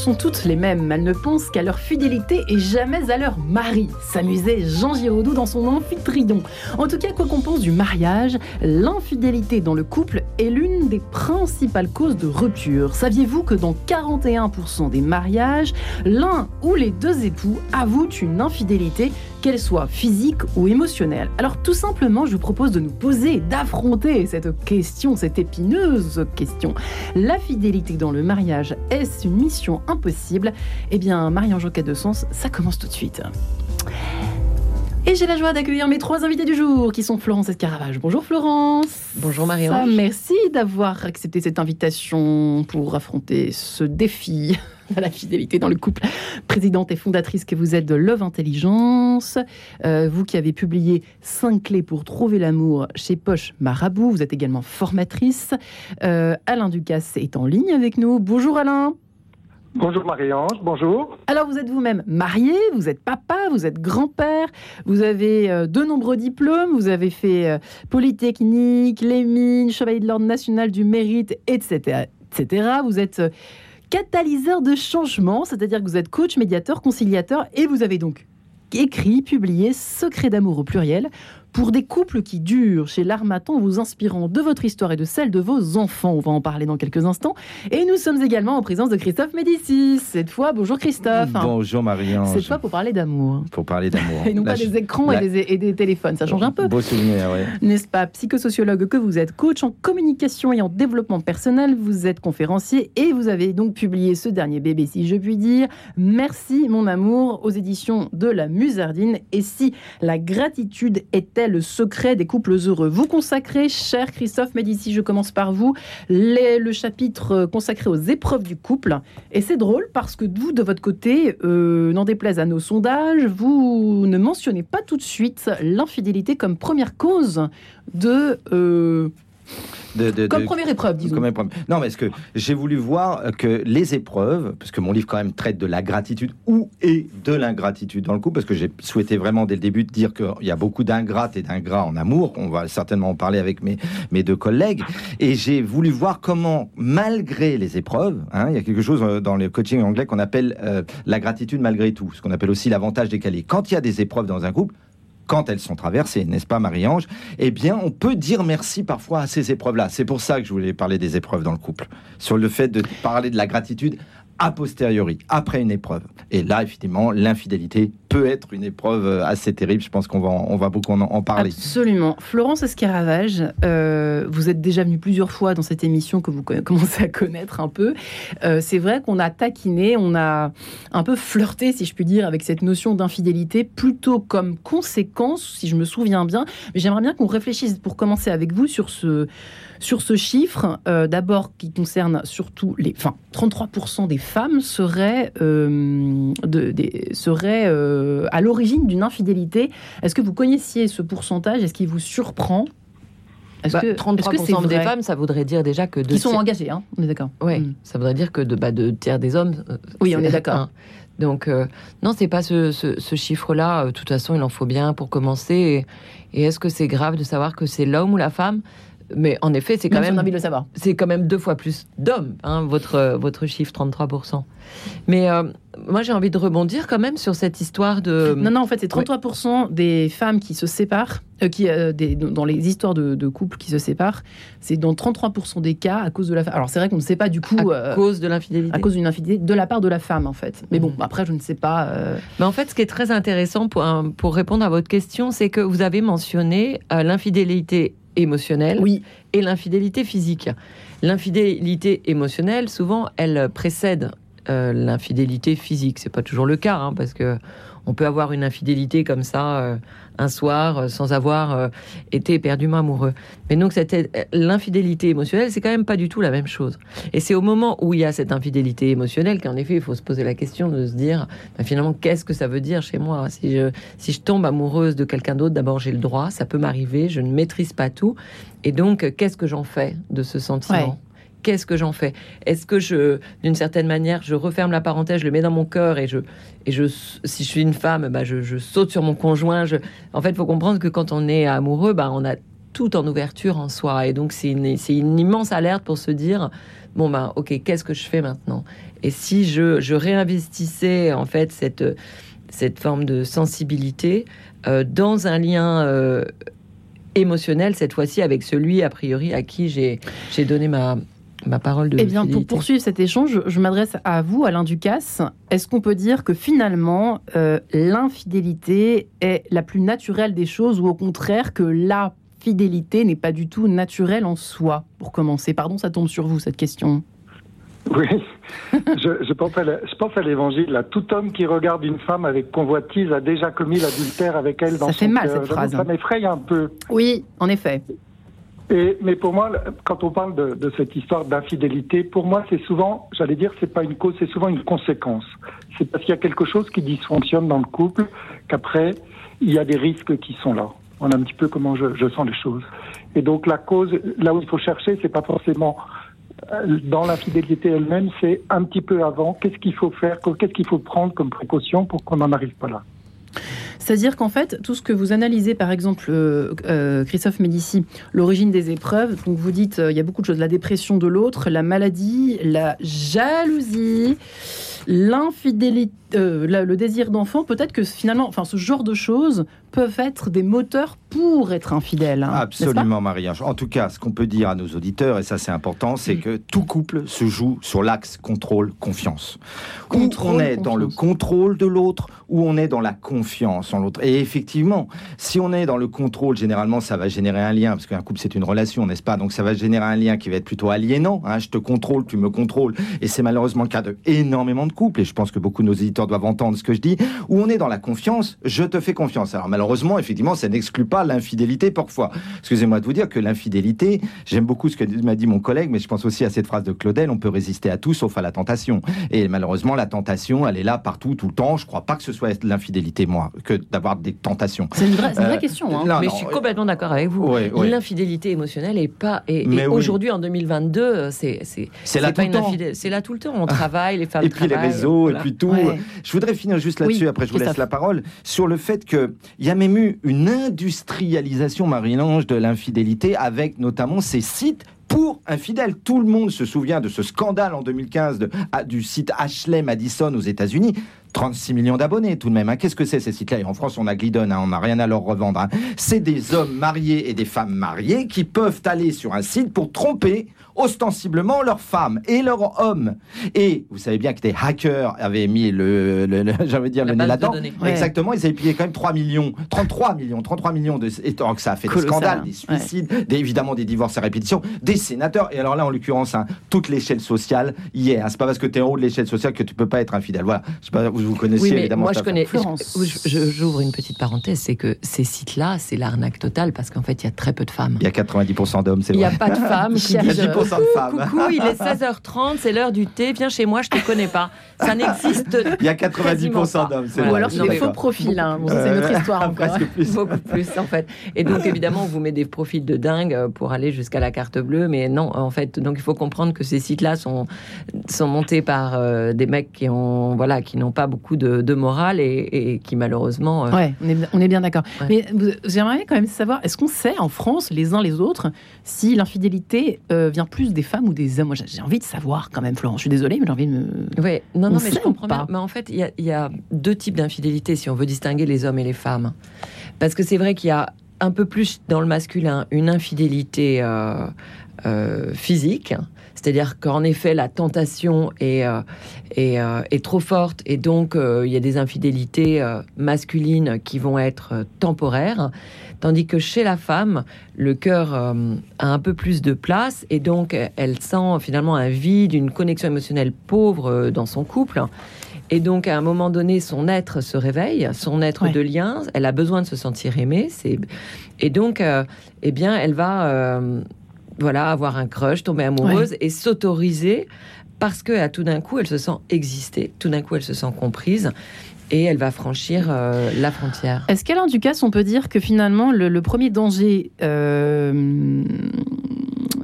sont toutes les mêmes. Elles ne pensent qu'à leur fidélité et jamais à leur mari. S'amusait Jean Giraudoux dans son amphitryon. En tout cas, quoi qu'on pense du mariage, l'infidélité dans le couple est l'une des principales causes de rupture. Saviez-vous que dans 41% des mariages, l'un ou les deux époux avouent une infidélité qu'elle soit physique ou émotionnelle. Alors tout simplement, je vous propose de nous poser, d'affronter cette question, cette épineuse question. La fidélité dans le mariage, est-ce une mission impossible? Eh bien, Marie-Ange de Sens, ça commence tout de suite. Et j'ai la joie d'accueillir mes trois invités du jour, qui sont Florence Escaravage. Bonjour Florence. Bonjour Marie-Ange. Merci d'avoir accepté cette invitation pour affronter ce défi à la fidélité dans le couple. Présidente et fondatrice que vous êtes de Love Intelligence, euh, vous qui avez publié 5 clés pour trouver l'amour chez Poche Marabout, vous êtes également formatrice. Euh, Alain Ducasse est en ligne avec nous. Bonjour Alain. Bonjour Marie-Ange, bonjour. Alors vous êtes vous-même marié, vous êtes papa, vous êtes grand-père, vous avez euh, de nombreux diplômes, vous avez fait Polytechnique, les mines, Chevalier de l'Ordre national du mérite, etc. etc. Vous êtes catalyseur de changement, c'est-à-dire que vous êtes coach, médiateur, conciliateur, et vous avez donc écrit, publié Secret d'amour au pluriel pour des couples qui durent chez l'Armatan, vous inspirant de votre histoire et de celle de vos enfants. On va en parler dans quelques instants. Et nous sommes également en présence de Christophe Médicis. Cette fois, bonjour Christophe. Bonjour Marianne. Cette fois pour parler d'amour. Pour parler d'amour. et non pas des écrans et, des, téléphones. Ça change un peu. Beau souvenir, oui. N'est-ce pas Psychosociologue que vous êtes, coach en communication et en développement personnel, vous êtes conférencier et vous avez donc publié ce dernier bébé, si je puis dire. Merci mon amour aux éditions de la Musardine. Et si la gratitude était le secret des couples heureux. Vous consacrez, cher Christophe Médici, je commence par vous, le chapitre consacré aux épreuves du couple. Et c'est drôle parce que vous, de votre côté, euh, n'en déplaise à nos sondages, vous ne mentionnez pas tout de suite l'infidélité comme première cause de... Euh, comme première épreuve, disons. Non, mais est-ce que j'ai voulu voir que les épreuves, parce que mon livre quand même traite de la gratitude ou et de l'ingratitude dans le couple, parce que j'ai souhaité vraiment dès le début de dire qu'il y a beaucoup d'ingrates et d'ingrats en amour. On va certainement en parler avec mes, mes deux collègues. Et j'ai voulu voir comment, malgré les épreuves, hein, il y a quelque chose euh, dans le coaching anglais qu'on appelle euh, la gratitude malgré tout, ce qu'on appelle aussi l'avantage décalé. Quand il y a des épreuves dans un couple, quand elles sont traversées, n'est-ce pas, Marie-Ange? Eh bien, on peut dire merci parfois à ces épreuves-là. C'est pour ça que je voulais parler des épreuves dans le couple, sur le fait de parler de la gratitude a posteriori, après une épreuve. Et là, effectivement, l'infidélité peut être une épreuve euh, assez terrible. Je pense qu'on va, on va beaucoup en, parler. Absolument. Florence Escaravage, euh, vous êtes déjà venue plusieurs fois dans cette émission que vous commencez à connaître un peu. Euh, c'est vrai qu'on a taquiné, on a un peu flirté, si je puis dire, avec cette notion d'infidélité, plutôt comme conséquence, si je me souviens bien. Mais j'aimerais bien qu'on réfléchisse, pour commencer avec vous, sur ce sur ce chiffre, euh, d'abord qui concerne surtout les, enfin, 33% des femmes seraient, euh, de, seraient euh, à l'origine d'une infidélité. Est-ce que vous connaissiez ce pourcentage? Est-ce qu'il vous surprend? Est-ce bah, que 33% des femmes, ça voudrait dire déjà que... Qui sont engagés, hein on est d'accord. Oui, mm. ça voudrait dire que de, bah, de tiers des hommes... oui, on est d'accord. Donc, euh, non, c'est pas ce, ce, chiffre-là. De toute façon, il en faut bien pour commencer. et est-ce que c'est grave de savoir que c'est l'homme ou la femme? Mais en effet, c'est quand même, envie de le savoir. C'est quand même deux fois plus d'hommes, hein, votre votre chiffre 33%. Mais euh, moi, j'ai envie de rebondir quand même sur cette histoire de. Non, non, en fait, c'est 33% des femmes qui se séparent, euh, qui euh, des, dans les histoires de, de, couples qui se séparent, c'est dans 33% des cas à cause de la femme. Alors c'est vrai qu'on ne sait pas du coup. À cause de l'infidélité. À cause d'une infidélité de la part de la femme, en fait. Mais bon, mmh. après, je ne sais pas. Mais en fait, ce qui est très intéressant pour, pour répondre à votre question, c'est que vous avez mentionné l'infidélité émotionnelle oui. et l'infidélité physique. L'infidélité émotionnelle, souvent, elle précède euh, l'infidélité physique. C'est pas toujours le cas, hein, parce que on peut avoir une infidélité comme ça euh, un soir euh, sans avoir euh, été éperdument amoureux. Mais donc l'infidélité émotionnelle, c'est quand même pas du tout la même chose. Et c'est au moment où il y a cette infidélité émotionnelle qu'en effet, il faut se poser la question de se dire bah, finalement qu'est-ce que ça veut dire chez moi? Si je, si je tombe amoureuse de quelqu'un d'autre, d'abord j'ai le droit, ça peut m'arriver, je ne maîtrise pas tout. Et donc qu'est-ce que j'en fais de ce sentiment? Qu'est-ce que j'en fais? Est-ce que je, d'une certaine manière, je referme la parenthèse, je le mets dans mon cœur et je, et je, si je suis une femme, bah je, saute sur mon conjoint. En fait, il faut comprendre que quand on est amoureux, bah on a tout en ouverture en soi. Et donc, c'est une, une, immense alerte pour se dire, bon, bah, ok, qu'est-ce que je fais maintenant? Et si je, je réinvestissais en fait cette, cette forme de sensibilité euh, dans un lien euh, émotionnel, cette fois-ci avec celui a priori à qui j'ai donné ma, ma parole de Eh bien, pour poursuivre cet échange, je, m'adresse à vous, Alain Ducasse. Est-ce qu'on peut dire que finalement, euh, l'infidélité est la plus naturelle des choses ou au contraire que la fidélité n'est pas du tout naturelle en soi Pour commencer, pardon, ça tombe sur vous cette question. Oui, je, pense à l'évangile. Tout homme qui regarde une femme avec convoitise a déjà commis l'adultère avec elle dans ça fait mal cette phrase. Ça m'effraie un peu. Oui, en effet. Mais pour moi, quand on parle de, cette histoire d'infidélité, pour moi, c'est souvent, j'allais dire, c'est pas une cause, c'est souvent une conséquence. C'est parce qu'il y a quelque chose qui dysfonctionne dans le couple qu'après, il y a des risques qui sont là. On a un petit peu comment je, je sens les choses. Et donc la cause, là où il faut chercher, c'est pas forcément euh, dans l'infidélité elle-même, c'est un petit peu avant. Qu'est-ce qu'il faut faire Qu'est-ce qu'il faut prendre comme précaution pour qu'on n'en arrive pas là? C'est-à-dire qu'en fait, tout ce que vous analysez, par exemple, euh, euh, Christophe Médici, l'origine des épreuves, donc vous dites, il y a beaucoup de choses, la dépression de l'autre, la maladie, la jalousie, l'infidélité, le désir d'enfant, peut-être que finalement, enfin, ce genre de choses peuvent être des moteurs pour être infidèle. Hein, Absolument, Marie-Ange. En tout cas, ce qu'on peut dire à nos auditeurs, et ça c'est important, c'est que tout couple se joue sur l'axe contrôle-confiance. Où on est dans le contrôle de l'autre, ou on est dans la confiance l'autre. Et effectivement, si on est dans le contrôle, généralement, ça va générer un lien, parce qu'un couple c'est une relation, n'est-ce pas? Donc ça va générer un lien qui va être plutôt aliénant. Hein. je te contrôle, tu me contrôles. Et c'est malheureusement le cas de énormément de couples, et je pense que beaucoup de nos éditeurs doivent entendre ce que je dis, où on est dans la confiance, je te fais confiance. Alors malheureusement, effectivement, ça n'exclut pas l'infidélité parfois. Excusez-moi de vous dire que l'infidélité, j'aime beaucoup ce que m'a dit mon collègue, mais je pense aussi à cette phrase de Claudel, on peut résister à tout sauf à la tentation. Et malheureusement, la tentation, elle est là partout, tout le temps. Je crois pas que ce soit l'infidélité, moi, d'avoir des tentations. C'est une vraie, euh, question. Hein. mais je suis complètement d'accord avec vous. L'infidélité émotionnelle est pas. Et, aujourd'hui, en 2022, c'est c'est là pas une infidélité. C'est là tout le temps. On travaille, les femmes Et puis les réseaux, et puis tout. Je voudrais finir juste là-dessus. après, je vous laisse la parole sur le fait que il y a même eu une industrialisation, Marie-Lange, de l'infidélité avec notamment ces sites pour infidèles. Tout le monde se souvient de ce scandale en 2015 de, du site Ashley Madison aux États-Unis. 36 millions d'abonnés tout de même. Hein. Qu'est-ce que c'est ces sites-là? En France, on a Glidon, hein, on n'a rien à leur revendre. Hein. C'est des hommes mariés et des femmes mariées qui peuvent aller sur un site pour tromper ostensiblement leurs femmes et leurs hommes. Et vous savez bien que des hackers avaient mis le, j'avais dire, le nez là-dedans. Exactement, ils avaient pillé quand même 3 millions, 33 millions, 33 millions de. Et que ça a fait des scandales, des suicides, des, évidemment des divorces à répétition, des sénateurs. Et alors là, en l'occurrence, hein, toute l'échelle sociale y est. c'est pas parce que tu es en haut de l'échelle sociale que tu peux pas être infidèle. Voilà. Je sais pas, vous, vous connaissez oui, évidemment. Moi, je connais. J'ouvre une petite parenthèse, c'est que ces sites-là, c'est l'arnaque totale parce qu'en fait, il y a très peu de femmes. Il y a 90% d'hommes, c'est vrai. Il n'y a pas de femmes qui Coucou, il est 16h30, c'est l'heure du thé. Viens chez moi, je te connais pas. Ça n'existe. Il y a 90% d'hommes. Ou alors c'est des faux profils. Hein. c'est notre histoire encore. Plus. Beaucoup plus en fait. Et donc évidemment, on vous met des profils de dingue euh, pour aller jusqu'à la carte bleue, mais non, en fait, donc il faut comprendre que ces sites-là sont sont montés par euh, des mecs qui ont voilà qui n'ont pas beaucoup de, de morale et, qui malheureusement. Euh, ouais, on est, bien d'accord. Mais j'aimerais quand même savoir, est-ce qu'on sait en France les uns les autres si l'infidélité vient plus des femmes ou des hommes? Moi, j'ai envie de savoir quand même, Florent. Je suis désolée, mais j'ai envie de me. Ouais, non, non, mais je comprends pas? Mais en fait, il y, a deux types d'infidélité si on veut distinguer les hommes et les femmes. Parce que c'est vrai qu'il y a un peu plus dans le masculin une infidélité euh, euh, physique. C'est-à-dire qu'en effet, la tentation est, euh, est, trop forte et donc il y a des infidélités masculines qui vont être temporaires. Tandis que chez la femme, le cœur a un peu plus de place et donc elle sent finalement un vide, une connexion émotionnelle pauvre dans son couple. Et donc, à un moment donné, son être se réveille, son être de lien. Elle a besoin de se sentir aimée. Et donc, euh, eh bien, elle va euh, voilà, avoir un crush, tomber amoureuse et s'autoriser parce que tout d'un coup, elle se sent exister. Tout d'un coup, elle se sent comprise et elle va franchir euh, la frontière. Est-ce qu'Alain Ducasse, on peut dire que finalement, le, premier danger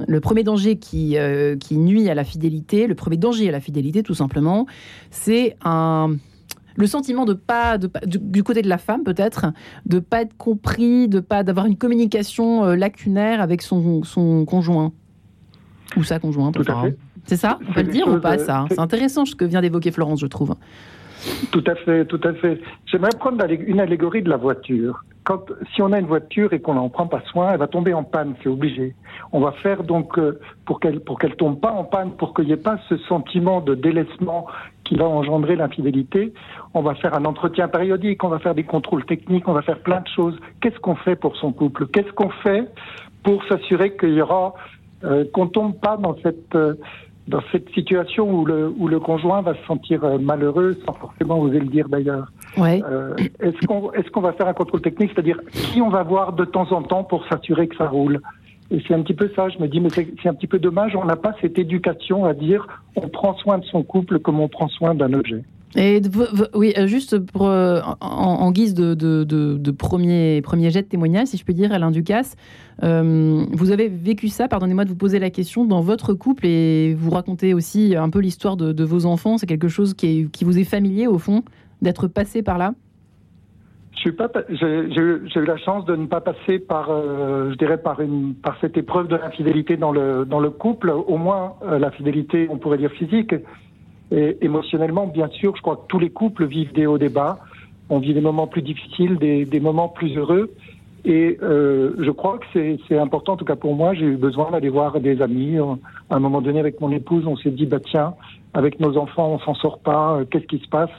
le premier danger qui, euh, qui nuit à la fidélité, le premier danger à la fidélité, tout simplement, c'est un le sentiment de pas, de, du côté de la femme peut-être, de pas être compris, de pas d'avoir une communication euh, lacunaire avec son, son conjoint ou sa conjointe. Tout à fait. C'est ça? On peut le dire ou pas ça C'est intéressant ce que vient d'évoquer Florence, je trouve. Tout à fait, tout à fait. J'aimerais prendre une allégorie de la voiture. Quand, si on a une voiture et qu'on n'en prend pas soin, elle va tomber en panne, c'est obligé. On va faire donc euh, pour qu'elle pour qu'elle tombe pas en panne, pour qu'il n'y ait pas ce sentiment de délaissement qui va engendrer l'infidélité. On va faire un entretien périodique, on va faire des contrôles techniques, on va faire plein de choses. Qu'est-ce qu'on fait pour son couple? Qu'est-ce qu'on fait pour s'assurer qu'il y aura euh, qu'on tombe pas dans cette euh, dans cette situation où le, où le conjoint va se sentir euh, malheureux sans forcément oser le dire d'ailleurs? Ouais. Euh, est-ce qu'on est-ce qu'on va faire un contrôle technique, c'est-à-dire qui on va voir de temps en temps pour s'assurer que ça roule? Et c'est un petit peu ça. Je me dis mais c'est un petit peu dommage. On n'a pas cette éducation à dire on prend soin de son couple comme on prend soin d'un objet. Et oui, euh, juste euh, en, guise de, de, premier, premier jet de témoignage, si je peux dire, Alain Ducasse, euh, vous avez vécu ça, pardonnez-moi de vous poser la question, dans votre couple et vous racontez aussi un peu l'histoire de, vos enfants. C'est quelque chose qui, qui vous est familier au fond, d'être passé par là? J'ai eu la chance de ne pas passer par, je dirais, par, une, par cette épreuve de l'infidélité dans le, dans le couple, au moins la fidélité, on pourrait dire physique, et émotionnellement, bien sûr, je crois que tous les couples vivent des hauts, des bas. On vit des moments plus difficiles, des, des moments plus heureux. Et euh, je crois que c'est important, en tout cas pour moi, j'ai eu besoin d'aller voir des amis. À un moment donné, avec mon épouse, on s'est dit, bah tiens, avec nos enfants, on s'en sort pas. Qu'est-ce qui se passe?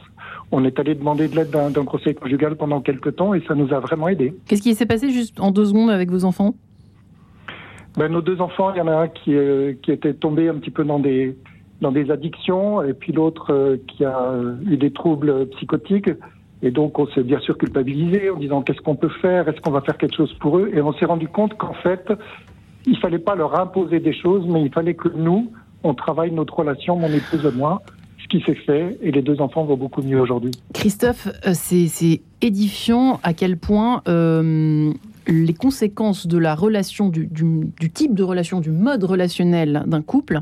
On est allé demander de l'aide d'un conseil conjugal pendant quelques temps et ça nous a vraiment aidés. Qu'est-ce qui s'est passé juste en deux secondes avec vos enfants? Ben, Nos deux enfants, il y en a un qui, euh, qui était tombé un petit peu dans des dans des addictions, et puis l'autre euh, qui a eu des troubles psychotiques. Et donc, on s'est bien sûr culpabilisé en disant qu'est-ce qu'on peut faire, est-ce qu'on va faire quelque chose pour eux? Et on s'est rendu compte qu'en fait, il fallait pas leur imposer des choses, mais il fallait que nous, on travaille notre relation, mon épouse et moi, ce qui s'est fait, et les deux enfants vont beaucoup mieux aujourd'hui. Christophe, euh, c'est édifiant à quel point euh, les conséquences de la relation, du, type de relation, du mode relationnel d'un couple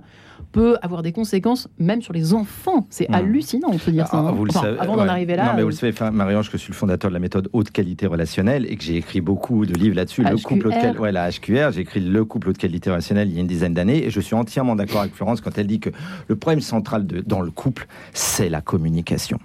peut avoir des conséquences même sur les enfants. C'est hmm. hallucinant, on peut dire ça. Ah, hein. avant d'en arriver là. Non, mais vous le savez, Marie-Ange, que je suis le fondateur de la méthode haute qualité relationnelle et que j'ai écrit beaucoup de livres là-dessus. Le couple ouais, la HQR, j'ai écrit le couple haute qualité relationnelle il y a une dizaine d'années et je suis entièrement d'accord avec Florence quand elle dit que le problème central de, dans le couple, c'est la communication.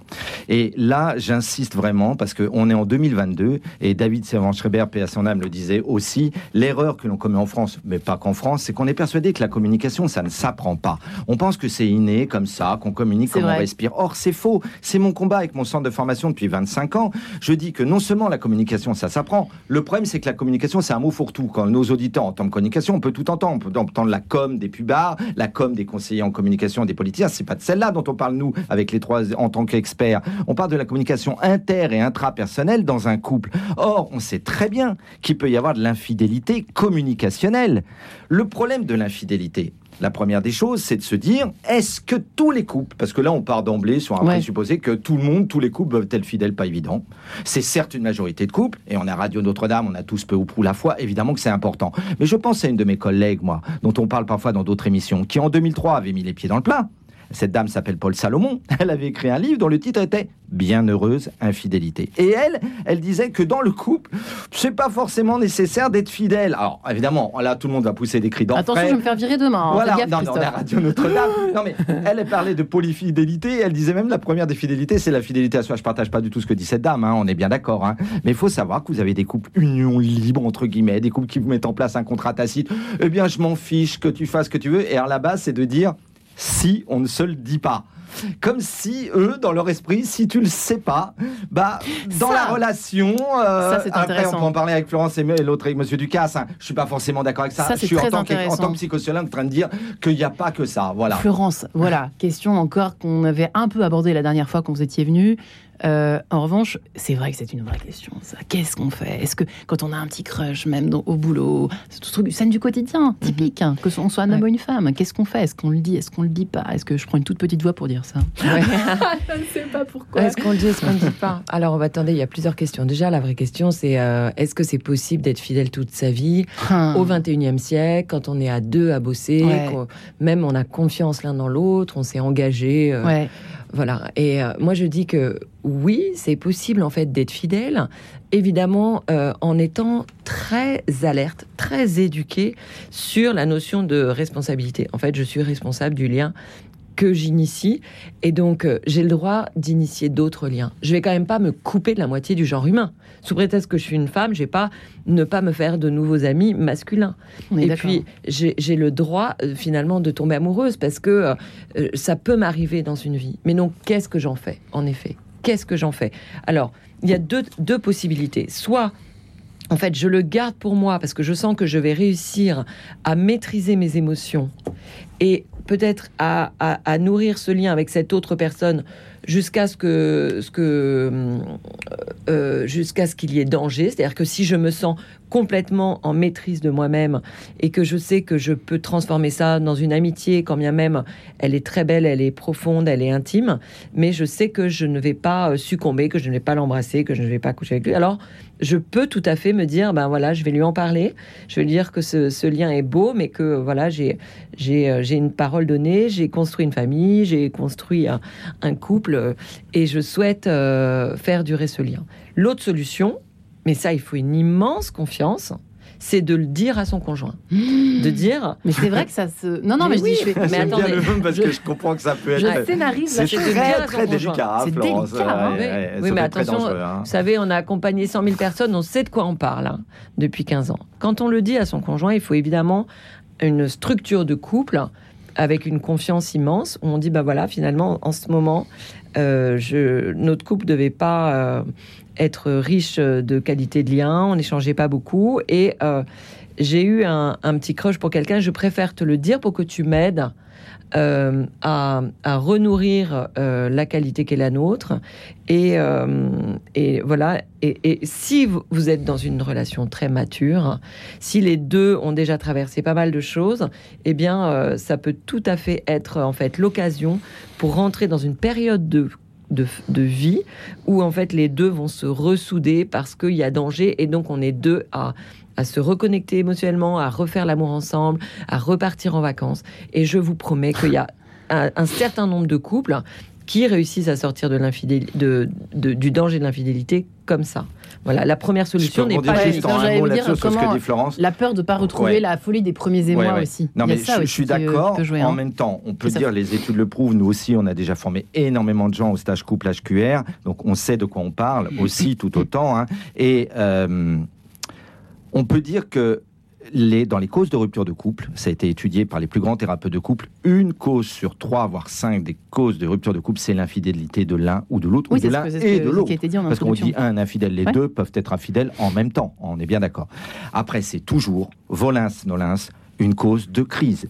Et là, j'insiste vraiment parce qu'on est en 2022 et David Servan-Schreiber, paix à son âme, le disait aussi, l'erreur que l'on commet en France, mais pas qu'en France, c'est qu'on est persuadé que la communication, ça ne s'apprend pas. On pense que c'est inné, comme ça, qu'on communique comme on respire. Or, c'est faux. C'est mon combat avec mon centre de formation depuis 25 ans. Je dis que non seulement la communication, ça s'apprend. Le problème, c'est que la communication, c'est un mot fourre-tout. Quand nos auditeurs entendent communication, on peut tout entendre. On peut entendre la com des pubards, la com des conseillers en communication, des politiciens. C'est pas de celle-là dont on parle, nous, avec les trois en tant qu'experts. On parle de la communication inter et intrapersonnelle dans un couple. Or, on sait très bien qu'il peut y avoir de l'infidélité communicationnelle. Le problème de l'infidélité, la première des choses, c'est de se dire, est-ce que tous les couples, parce que là on part d'emblée sur un présupposé que tout le monde, tous les couples peuvent être fidèles, pas évident. C'est certes une majorité de couples, et on a Radio Notre-Dame, on a tous peu ou prou la foi, évidemment que c'est important. Mais je pense à une de mes collègues, moi, dont on parle parfois dans d'autres émissions, qui en 2003 avait mis les pieds dans le plat. Cette dame s'appelle Paul Salomon. Elle avait écrit un livre dont le titre était Bienheureuse infidélité. Et elle, elle disait que dans le couple, c'est pas forcément nécessaire d'être fidèle. Alors évidemment, là tout le monde va pousser des cris d'enfant. Attention, je vais me faire virer demain. Hein. Voilà, non, non, la radio Notre-Dame. non mais elle parlait de polyfidélité. Elle disait même la première des fidélités, c'est la fidélité à soi. Je partage pas du tout ce que dit cette dame. Hein, on est bien d'accord. Hein. Mais il faut savoir que vous avez des couples union libre entre guillemets, des couples qui vous mettent en place un contrat tacite. Eh bien, je m'en fiche que tu fasses ce que tu veux. Et à la base, c'est de dire si on ne se le dit pas. Comme si eux, dans leur esprit, si tu le sais pas, bah dans la relation, euh, après on peut en parler avec Florence et l'autre avec Monsieur Ducasse. Hein, je suis pas forcément d'accord avec ça. ça je suis en tant, que, en tant, que psychosociologue en train de dire qu'il n'y a pas que ça. Voilà. Florence, voilà question encore qu'on avait un peu abordée la dernière fois quand vous étiez venu. Euh, en revanche, c'est vrai que c'est une vraie question. Qu'est-ce qu'on fait? Est-ce que quand on a un petit crush, même au boulot, c'est tout truc, scène du quotidien, mhm. typique, hein, que on soit un homme ou une femme, qu'est-ce qu'on fait? Est-ce qu'on le dit Est-ce qu'on le dit pas? Est-ce que je prends une toute petite voix pour dire ça? Je ne sais pas pourquoi. Est-ce qu'on le dit Est-ce qu'on le dit pas? Alors, on va attendre. Il y a plusieurs questions. Déjà, la vraie question, c'est euh, est-ce que c'est possible d'être fidèle toute sa vie hum. au 21e siècle, quand on est à deux à bosser, même on a confiance l'un dans l'autre, on s'est engagé. Euh, Voilà. Et euh, moi, je dis que oui, c'est possible en fait d'être fidèle, évidemment euh, en étant très alerte, très éduqué sur la notion de responsabilité. En fait, je suis responsable du lien que j'initie et donc euh, j'ai le droit d'initier d'autres liens. Je vais quand même pas me couper de la moitié du genre humain. Sous prétexte que je suis une femme, je vais pas ne pas me faire de nouveaux amis masculins. Et puis j'ai le droit euh, finalement de tomber amoureuse parce que euh, ça peut m'arriver dans une vie. Mais donc qu'est-ce que j'en fais en effet? Qu'est-ce que j'en fais? Alors il y a deux, deux possibilités. Soit en fait, je le garde pour moi parce que je sens que je vais réussir à maîtriser mes émotions et peut-être à, nourrir ce lien avec cette autre personne jusqu'à ce que, ce que euh, euh, jusqu'à ce qu'il y ait danger. C'est-à-dire que si je me sens complètement en maîtrise de moi-même et que je sais que je peux transformer ça dans une amitié, quand bien même elle est très belle, elle est profonde, elle est intime, mais je sais que je ne vais pas euh, succomber, que je ne vais pas l'embrasser, que je ne vais pas coucher avec lui. Alors, je peux tout à fait me dire, ben voilà, je vais lui en parler, je vais lui dire que ce, lien est beau, mais que voilà, j'ai j'ai une parole donnée, j'ai construit une famille, j'ai construit un couple et je souhaite euh, faire durer ce lien. L'autre solution, mais ça, il faut une immense confiance c'est de le dire à son conjoint. De dire. Mais c'est vrai que ça se. Non, non, mais, je dis. Je fais... Mais attendez. le parce que je comprends que ça peut être. Je scénarise C'est très, très délicat, C'est délicat. Hein. oui, mais attention, hein. vous savez, on a accompagné 100 000 personnes, on sait de quoi on parle hein, depuis 15 ans. Quand on le dit à son conjoint, il faut évidemment une structure de couple avec une confiance immense où on dit bah voilà finalement en ce moment euh, je, notre couple devait pas euh, être riche de qualité de lien, on n'échangeait pas beaucoup et euh, j'ai eu un, un, petit crush pour quelqu'un. Je préfère te le dire pour que tu m'aides euh, à, renourrir euh, la qualité qu'est la nôtre. Et, euh, voilà. Et, si vous êtes dans une relation très mature, si les deux ont déjà traversé pas mal de choses, eh bien, ça peut tout à fait être en fait l'occasion pour rentrer dans une période de de, de, vie où en fait les deux vont se ressouder parce qu'il y a danger et donc on est deux à à se reconnecter émotionnellement, à refaire l'amour ensemble, à repartir en vacances. Et je vous promets qu'il y a un, certain nombre de couples qui réussissent à sortir de de, de, du danger de l'infidélité comme ça. Voilà, la première solution n'est pas juste en un mot là-dessus sur ce que dit Florence. La peur de ne pas retrouver la folie des premiers émois aussi. Non, mais je, suis d'accord. En hein. même temps, on peut dire, les études le prouvent, nous aussi, on a déjà formé énormément de gens au stage couple HQR, donc on sait de quoi on parle aussi tout autant. Hein. Et. Euh, on peut dire que les, dans les causes de rupture de couple, ça a été étudié par les plus grands thérapeutes de couple, une cause sur trois, voire cinq des causes de rupture de couple, c'est l'infidélité de l'un ou de l'autre, ou de l'un et de l'autre. Parce qu'on dit un infidèle, les deux peuvent être infidèles en même temps, on est bien d'accord. Après, c'est toujours, volins, nolins, une cause de crise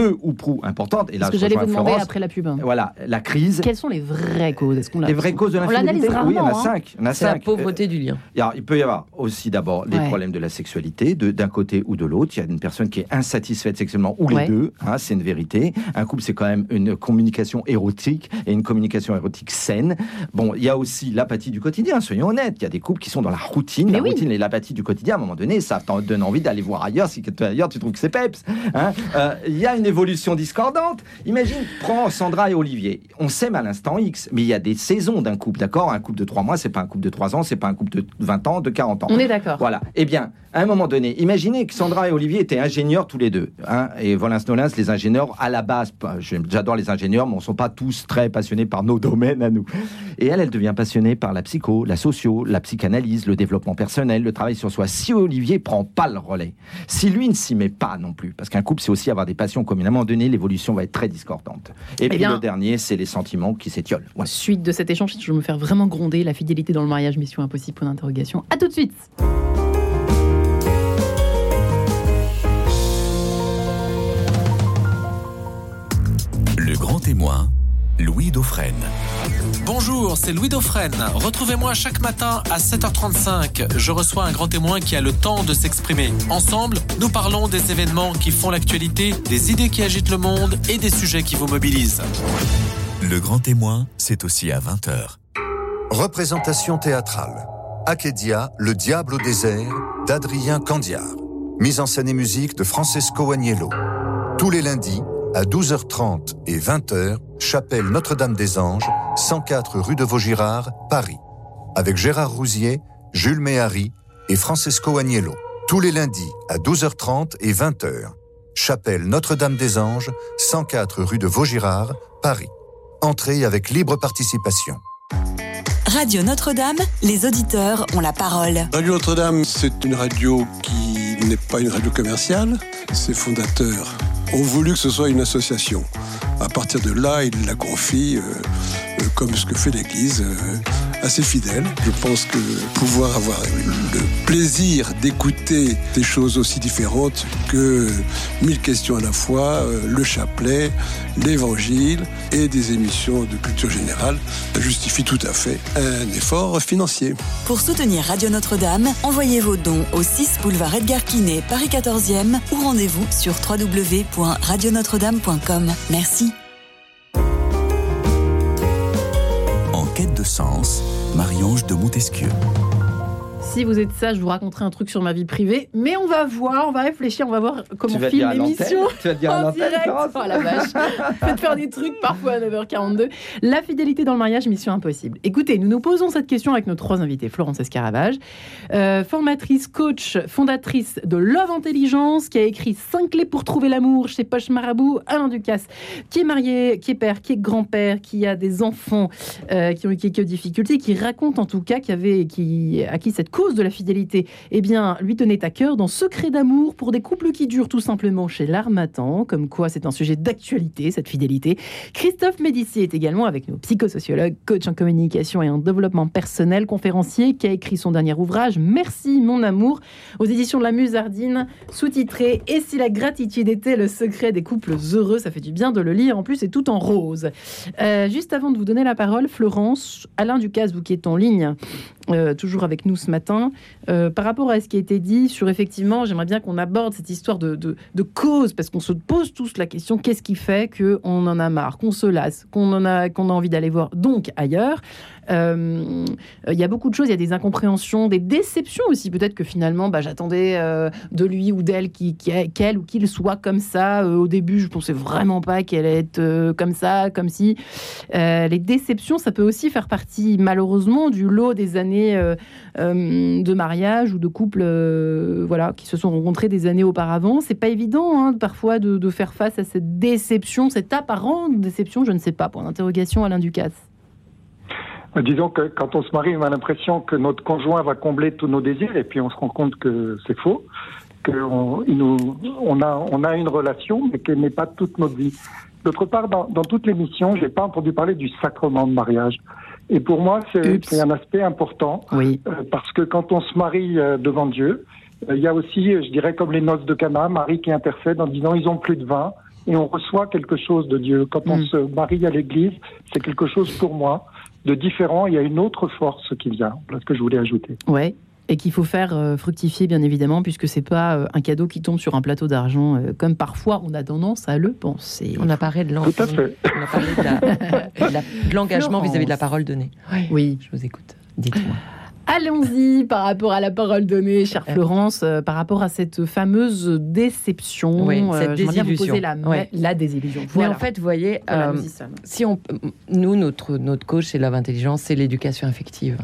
peu ou prou importante. Et là, ce que j'allais vous demander après la pub. Voilà, la crise. Quelles sont les vraies causes? Est-ce qu'on Les vraies causes de l'infidélité? Oui, il y en a hein. cinq. C'est la pauvreté du lien. Alors, il peut y avoir aussi d'abord les problèmes de la sexualité, d'un côté ou de l'autre. Il y a une personne qui est insatisfaite sexuellement, ou les deux. Hein, c'est une vérité. Un couple, c'est quand même une communication érotique et une communication érotique saine. Bon, il y a aussi l'apathie du quotidien, soyons honnêtes. Il y a des couples qui sont dans la routine. la routine et l'apathie du quotidien, à un moment donné, ça te donne envie d'aller voir ailleurs si ailleurs tu trouves que c'est peps. Hein. Euh, il y a une évolution discordante. Imagine, prends Sandra et Olivier. On s'aime à l'instant X, mais il y a des saisons d'un couple, d'accord? Un couple de trois mois, c'est pas un couple de trois ans, c'est pas un couple de 20 ans, de 40 ans. On est d'accord. Voilà. Eh bien, à un moment donné, imaginez que Sandra et Olivier étaient ingénieurs tous les deux. Hein, et Volins Nolins, les ingénieurs, à la base, j'adore les ingénieurs, mais on ne sont pas tous très passionnés par nos domaines à nous. Et elle, elle devient passionnée par la psycho, la socio, la psychanalyse, le développement personnel, le travail sur soi. Si Olivier prend pas le relais, si lui ne s'y met pas non plus, parce qu'un couple, c'est aussi avoir des passions communes, à un moment donné, l'évolution va être très discordante. Et eh puis le dernier, c'est les sentiments qui s'étiolent. Suite de cet échange, je vais me faire vraiment gronder la fidélité dans le mariage, mission impossible, point d'interrogation. À tout de suite Le grand témoin, Louis Dauphren. Bonjour, c'est Louis Dauphren. Retrouvez-moi chaque matin à 7h35. Je reçois un grand témoin qui a le temps de s'exprimer. Ensemble, nous parlons des événements qui font l'actualité, des idées qui agitent le monde et des sujets qui vous mobilisent. Le grand témoin, c'est aussi à 20h. Représentation théâtrale. Akedia, Le Diable au désert, d'Adrien Candiard. Mise en scène et musique de Francesco Agnello. Tous les lundis, à 12h30 et 20h, chapelle Notre-Dame-des-Anges, 104 rue de Vaugirard, Paris. Avec Gérard Rousier, Jules Méhari et Francesco Agnello. Tous les lundis à 12h30 et 20h. Chapelle Notre-Dame-des-Anges, 104 rue de Vaugirard, Paris. Entrée avec libre participation. Radio Notre-Dame, les auditeurs ont la parole. Radio Notre-Dame, c'est une radio qui n'est pas une radio commerciale. Ses fondateurs ont voulu que ce soit une association. À partir de là, ils la confient, euh, euh, comme ce que fait l'Église, à ses fidèles. Je pense que pouvoir avoir le plaisir d'écouter des choses aussi différentes que mille questions à la fois, euh, le chapelet, l'évangile et des émissions de culture générale justifie tout à fait un effort financier. Pour soutenir Radio Notre-Dame, envoyez vos dons au 6 boulevard Edgar Quinet, Paris 14e ou rendez-vous sur www.radionotre-dame.com. Merci. Quête de sens, Marie-Ange de Montesquieu. Si vous êtes ça, je vous raconterai un truc sur ma vie privée. Mais on va voir, on va réfléchir, on va voir comment vas filme l'émission. Tu vas dire En direct. Oh la vache. Faites faire des trucs parfois à 9h42. La fidélité dans le mariage, mission impossible. Écoutez, nous nous posons cette question avec nos trois invités. Florence Escaravage, euh, formatrice, coach, fondatrice de Love Intelligence, qui a écrit 5 clés pour trouver l'amour chez Poche Marabout. Alain Ducasse, qui est marié, qui est père, qui est grand-père, qui a des enfants euh, qui ont eu quelques difficultés, qui raconte en tout cas qui avait, qui, à qui cette cause de la fidélité eh bien, lui tenait à cœur dans Secret d'amour pour des couples qui durent tout simplement chez l'Armatan, comme quoi c'est un sujet d'actualité, cette fidélité. Christophe Médici est également avec nous, psychosociologue, coach en communication et en développement personnel, conférencier, qui a écrit son dernier ouvrage Merci mon amour aux éditions de la Musardine, sous-titré Et si la gratitude était le secret des couples heureux, ça fait du bien de le lire. En plus, c'est tout en rose. Euh, juste avant de vous donner la parole, Florence, Alain Ducasse, vous qui êtes en ligne, euh, toujours avec nous ce matin, euh, par rapport à ce qui a été dit sur effectivement, j'aimerais bien qu'on aborde cette histoire de, cause, parce qu'on se pose tous la question qu'est-ce qui fait qu'on en a marre, qu'on se lasse, qu'on qu'on a envie d'aller voir donc ailleurs Euh, Il y a beaucoup de choses, il y a des incompréhensions, des déceptions aussi. Peut-être que finalement, bah, j'attendais euh, de lui ou d'elle qu'elle ou qu'il soit comme ça. Euh, au début, je pensais vraiment pas qu'elle allait être euh, comme ça, comme si. Euh, les déceptions, ça peut aussi faire partie, malheureusement, du lot des années euh, euh, de mariage ou de couples euh, voilà, qui se sont rencontrés des années auparavant. C'est pas évident, hein, parfois, de, de faire face à cette déception, cette apparente déception, je ne sais pas, pour l'interrogation Alain Ducasse. Euh, Disons que quand on se marie, on a l'impression que notre conjoint va combler tous nos désirs, et puis on se rend compte que c'est faux, qu'on on a, on a une relation, mais qu'elle n'est pas toute notre vie. D'autre part, dans, dans toute l'émission, j'ai pas entendu parler du sacrement de mariage. Et pour moi, c'est un aspect important, Oui. euh, parce que quand on se marie euh, devant Dieu, euh, il y a aussi, je dirais, comme les noces de Cana, Marie qui intercède en disant ils ont plus de vin, et on reçoit quelque chose de Dieu. Quand on Mm. se marie à l'église, c'est quelque chose pour moi de différent. Il y a une autre force qui vient. Voilà ce que je voulais ajouter. Ouais. Et qu'il faut faire euh, fructifier, bien évidemment, puisque c'est pas euh, un cadeau qui tombe sur un plateau d'argent, euh, comme parfois on a tendance à le penser. On a parlé de la- l'engagement vis-à-vis de la parole donnée. Oui. Je vous écoute. Dites-moi. Allons-y par rapport à la parole donnée, chère Euh. Florence, euh, par rapport à cette fameuse déception. Oui, euh, cette désillusion. poser la, Ouais. la désillusion. Mais en fait, vous voyez, Voilà, euh, si on, nous, notre, notre coach chez Love Intelligence, c'est l'éducation affective.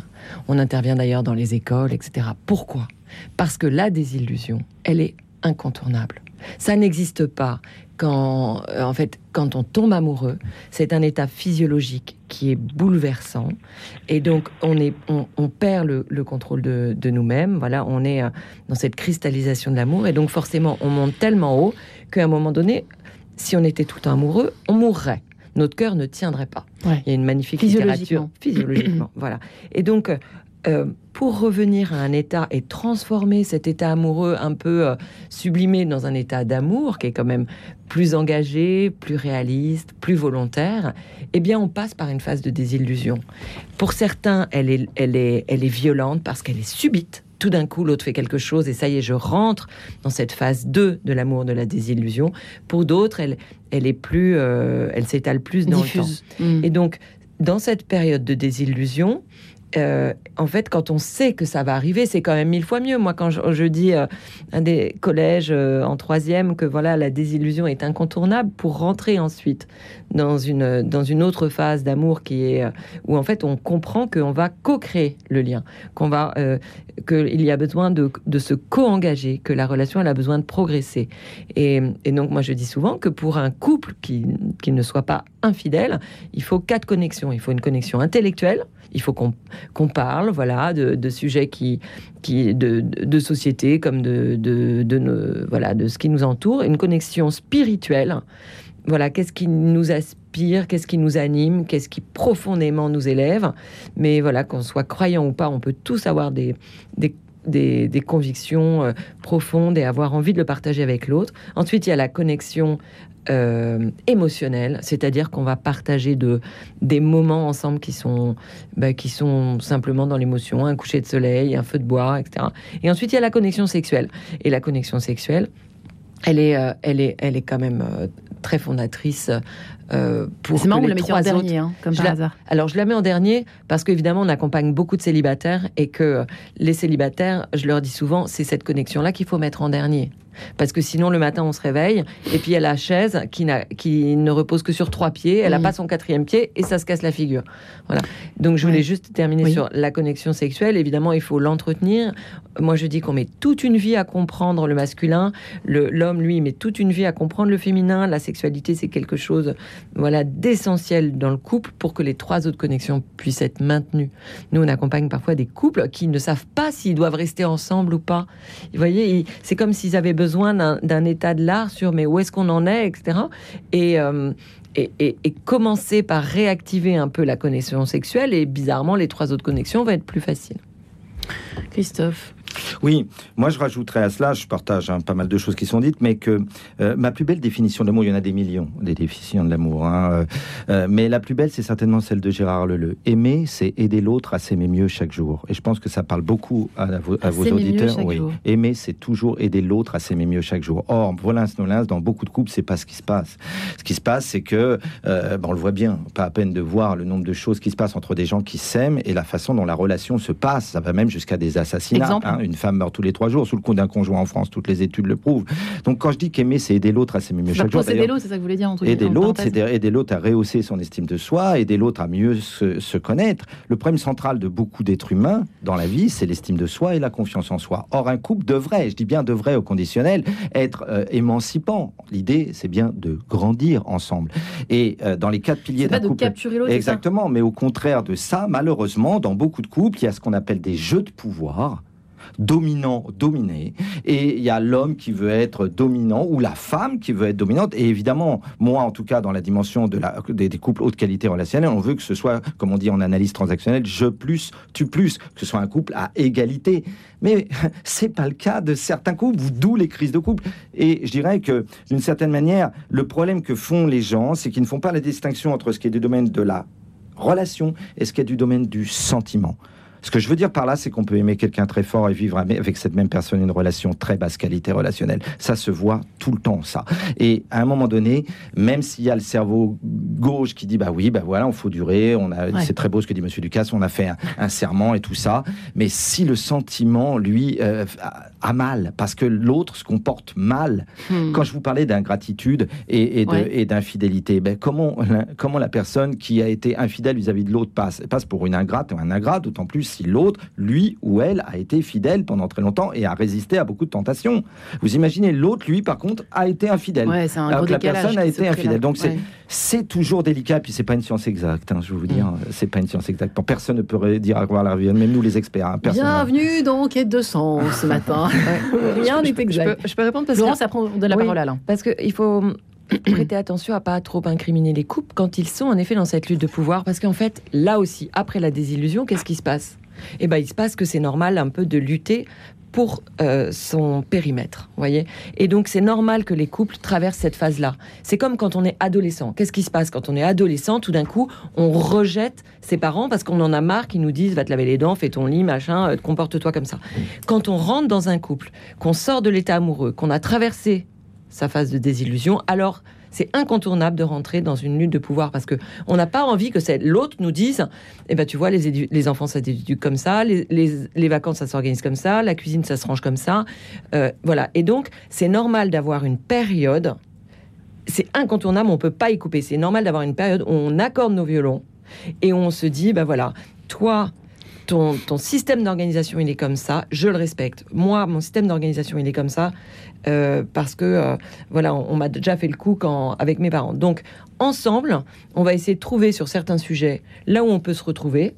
On intervient d'ailleurs dans les écoles, etc. Pourquoi? Parce que la désillusion, elle est incontournable. Ça n'existe pas quand, euh, en fait, quand on tombe amoureux. C'est un état physiologique qui est bouleversant, et donc on est, on, on perd le, le contrôle de, de nous-mêmes. Voilà, on est euh, dans cette cristallisation de l'amour, et donc forcément, on monte tellement haut qu'à un moment donné, si on était tout le temps amoureux, on mourrait. Notre cœur ne tiendrait pas. Ouais. Il y a une magnifique Physiologiquement. littérature physiologiquement. voilà. Et donc, euh, pour revenir à un état et transformer cet état amoureux un peu euh, sublimé dans un état d'amour qui est quand même plus engagé, plus réaliste, plus volontaire, eh bien, on passe par une phase de désillusion. Pour certains, elle est, elle est, elle est violente parce qu'elle est subite. Tout d'un coup, l'autre fait quelque chose et ça y est, je rentre dans cette phase 2 de l'amour de la désillusion. Pour d'autres, elle, elle est plus, euh, elle s'étale plus dans le temps. Diffuse. Mm. Et donc, dans cette période de désillusion, euh, en fait, quand on sait que ça va arriver, c'est quand même mille fois mieux. Moi, quand je, dis à un des collèges euh, en troisième que voilà, la désillusion est incontournable pour rentrer ensuite dans une, dans une autre phase d'amour qui est euh, où en fait on comprend qu'on va co-créer le lien, qu'on va qu'il y a besoin de, de se co-engager, que la relation elle a besoin de progresser. Et, et, donc moi je dis souvent que pour un couple qui, qui ne soit pas infidèle, il faut quatre connexions. Il faut une connexion intellectuelle, il faut qu'on parle, voilà, de, sujets qui, qui de, de, société comme de, de, voilà, de ce qui nous entoure, une connexion spirituelle. Voilà, qu'est-ce qui nous aspire, qu'est-ce qui nous anime, qu'est-ce qui profondément nous élève. Mais voilà, qu'on soit croyant ou pas, on peut tous avoir des, des, des, convictions euh, profondes et avoir envie de le partager avec l'autre. Ensuite, il y a la connexion euh, émotionnel, c'est-à-dire qu'on va partager de, des moments ensemble qui sont, bah, qui sont simplement dans l'émotion, un coucher de soleil, un feu de bois, etc. Et ensuite, il y a la connexion sexuelle. Et la connexion sexuelle, elle est, euh, elle est, elle est quand même euh, très fondatrice euh, pour C'est marrant, vous la mettez en dernier, hein, comme par hasard. Alors, je la mets en dernier parce qu'évidemment, on accompagne beaucoup de célibataires et que les célibataires, je leur dis souvent, c'est cette connexion-là qu'il faut mettre en dernier. Parce que sinon, le matin, on se réveille et puis il y a la chaise qui, qui ne repose que sur trois pieds, elle n'a pas son quatrième pied et ça se casse la figure. Voilà. Donc, je voulais juste terminer sur la connexion sexuelle. Évidemment, il faut l'entretenir. Moi, je dis qu'on met toute une vie à comprendre le masculin. L'homme, lui, met toute une vie à comprendre le féminin. La sexualité, c'est quelque chose voilà, d'essentiel dans le couple pour que les trois autres connexions puissent être maintenues. Nous, on accompagne parfois des couples qui ne savent pas s'ils doivent rester ensemble ou pas. Vous voyez, c'est comme s'ils avaient besoin d'un état de l'art sur mais où est-ce qu'on en est, etc. Euh, et, et, et, commencer par réactiver un peu la connexion sexuelle et bizarrement les trois autres connexions vont être plus faciles. Christophe oui, moi je rajouterais à cela, je partage hein, pas mal de choses qui sont dites, mais que euh, ma plus belle définition de l'amour, il y en a des millions, des définitions de l'amour, hein, euh, euh, mais la plus belle c'est certainement celle de Gérard Leleu. Aimer, c'est aider l'autre à s'aimer mieux chaque jour. Et je pense que ça parle beaucoup à, vos, auditeurs. Oui. Aimer, c'est toujours aider l'autre à s'aimer mieux chaque jour. Or, voilà, dans beaucoup de couples, c'est pas ce qui se passe. Ce qui se passe, c'est que, ben, on le voit bien, pas à peine de voir le nombre de choses qui se passent entre des gens qui s'aiment et la façon dont la relation se passe. Ça va même jusqu'à des assassinats. Hein, une femme meurt tous les trois jours sous le coup d'un conjoint en France. Toutes les études le prouvent. Donc quand je dis qu'aimer, c'est aider l'autre à s'aimer mieux chaque jour. Aider l'autre, c'est ça que vous voulez dire Aider l'autre, c'est aider l'autre à rehausser son estime de soi, aider l'autre à mieux se, connaître. Le problème central de beaucoup d'êtres humains dans la vie, c'est l'estime de soi et la confiance en soi. Or, un couple devrait, je dis bien devrait au conditionnel, être euh, émancipant. L'idée, c'est bien de grandir ensemble. Et euh, dans les quatre piliers d'un couple, capturer l'autre. Exactement, mais au contraire de ça, malheureusement, dans beaucoup de couples, il y a ce qu'on appelle des jeux de pouvoir dominant, dominé, et il y a l'homme qui veut être dominant ou la femme qui veut être dominante. Et évidemment, moi, en tout cas, dans la dimension de la, des, couples haute qualité relationnelle, on veut que ce soit, comme on dit en analyse transactionnelle, je plus, tu plus, que ce soit un couple à égalité. Mais c'est pas le cas de certains couples, d'où les crises de couple. Et je dirais que, d'une certaine manière, le problème que font les gens, c'est qu'ils ne font pas la distinction entre ce qui est du domaine de la relation et ce qui est du domaine du sentiment. Ce que je veux dire par là, c'est qu'on peut aimer quelqu'un très fort et vivre avec cette même personne une relation très basse qualité relationnelle. Ça se voit tout le temps, ça. Et à un moment donné, même s'il y a le cerveau gauche qui dit bah oui, bah voilà, on faut durer, on a, c'est très beau ce que dit Monsieur Ducasse, on a fait un, serment et tout ça. Mais si le sentiment, lui, euh, a, mal, parce que l'autre se comporte mal. Hmm. Quand je vous parlais d'ingratitude et, et d'infidélité, ben comment, comment la personne qui a été infidèle vis-à-vis de l'autre passe passe pour une ingrate ou un ingrat, d'autant plus si l'autre, lui ou elle, a été fidèle pendant très longtemps et a résisté à beaucoup de tentations. Vous imaginez, l'autre, lui, par contre, a été infidèle. Ouais, un alors que la personne a été infidèle. Donc c'est toujours délicat, puis c'est pas une science exacte, hein, je vais vous dire, mm. c'est pas une science exacte. Personne ne peut dire à quoi la vie, même nous les experts. Hein, Bienvenue dans Quête de sens ce matin. Rien n'est exact. Je peux, répondre parce que... ça prend de la parole à l'un. Parce qu'il faut prêter attention à pas trop incriminer les couples quand ils sont en effet dans cette lutte de pouvoir, parce qu'en fait, là aussi, après la désillusion, qu'est-ce qui se passe? Eh ben, il se passe que c'est normal un peu de lutter pour euh, son périmètre, voyez. Et donc c'est normal que les couples traversent cette phase-là. C'est comme quand on est adolescent. Qu'est-ce qui se passe quand on est adolescent? Tout d'un coup, on rejette ses parents parce qu'on en a marre qu'ils nous disent va te laver les dents, fais ton lit, machin, euh, comporte-toi comme ça. Quand on rentre dans un couple, qu'on sort de l'état amoureux, qu'on a traversé sa phase de désillusion, alors c'est incontournable de rentrer dans une lutte de pouvoir parce que on n'a pas envie que l'autre nous dise, eh ben tu vois, les, les enfants ça s'éduquent comme ça, les, les, vacances ça s'organise comme ça, la cuisine ça se range comme ça, euh, voilà. Et donc c'est normal d'avoir une période, c'est incontournable, on peut pas y couper. C'est normal d'avoir une période où on accorde nos violons et on se dit, ben voilà, toi ton, système d'organisation, il est comme ça, je le respecte. Moi, mon système d'organisation, il est comme ça, euh, parce que, euh, voilà, on, m'a déjà fait le coup quand, avec mes parents. Donc, ensemble, on va essayer de trouver sur certains sujets là où on peut se retrouver.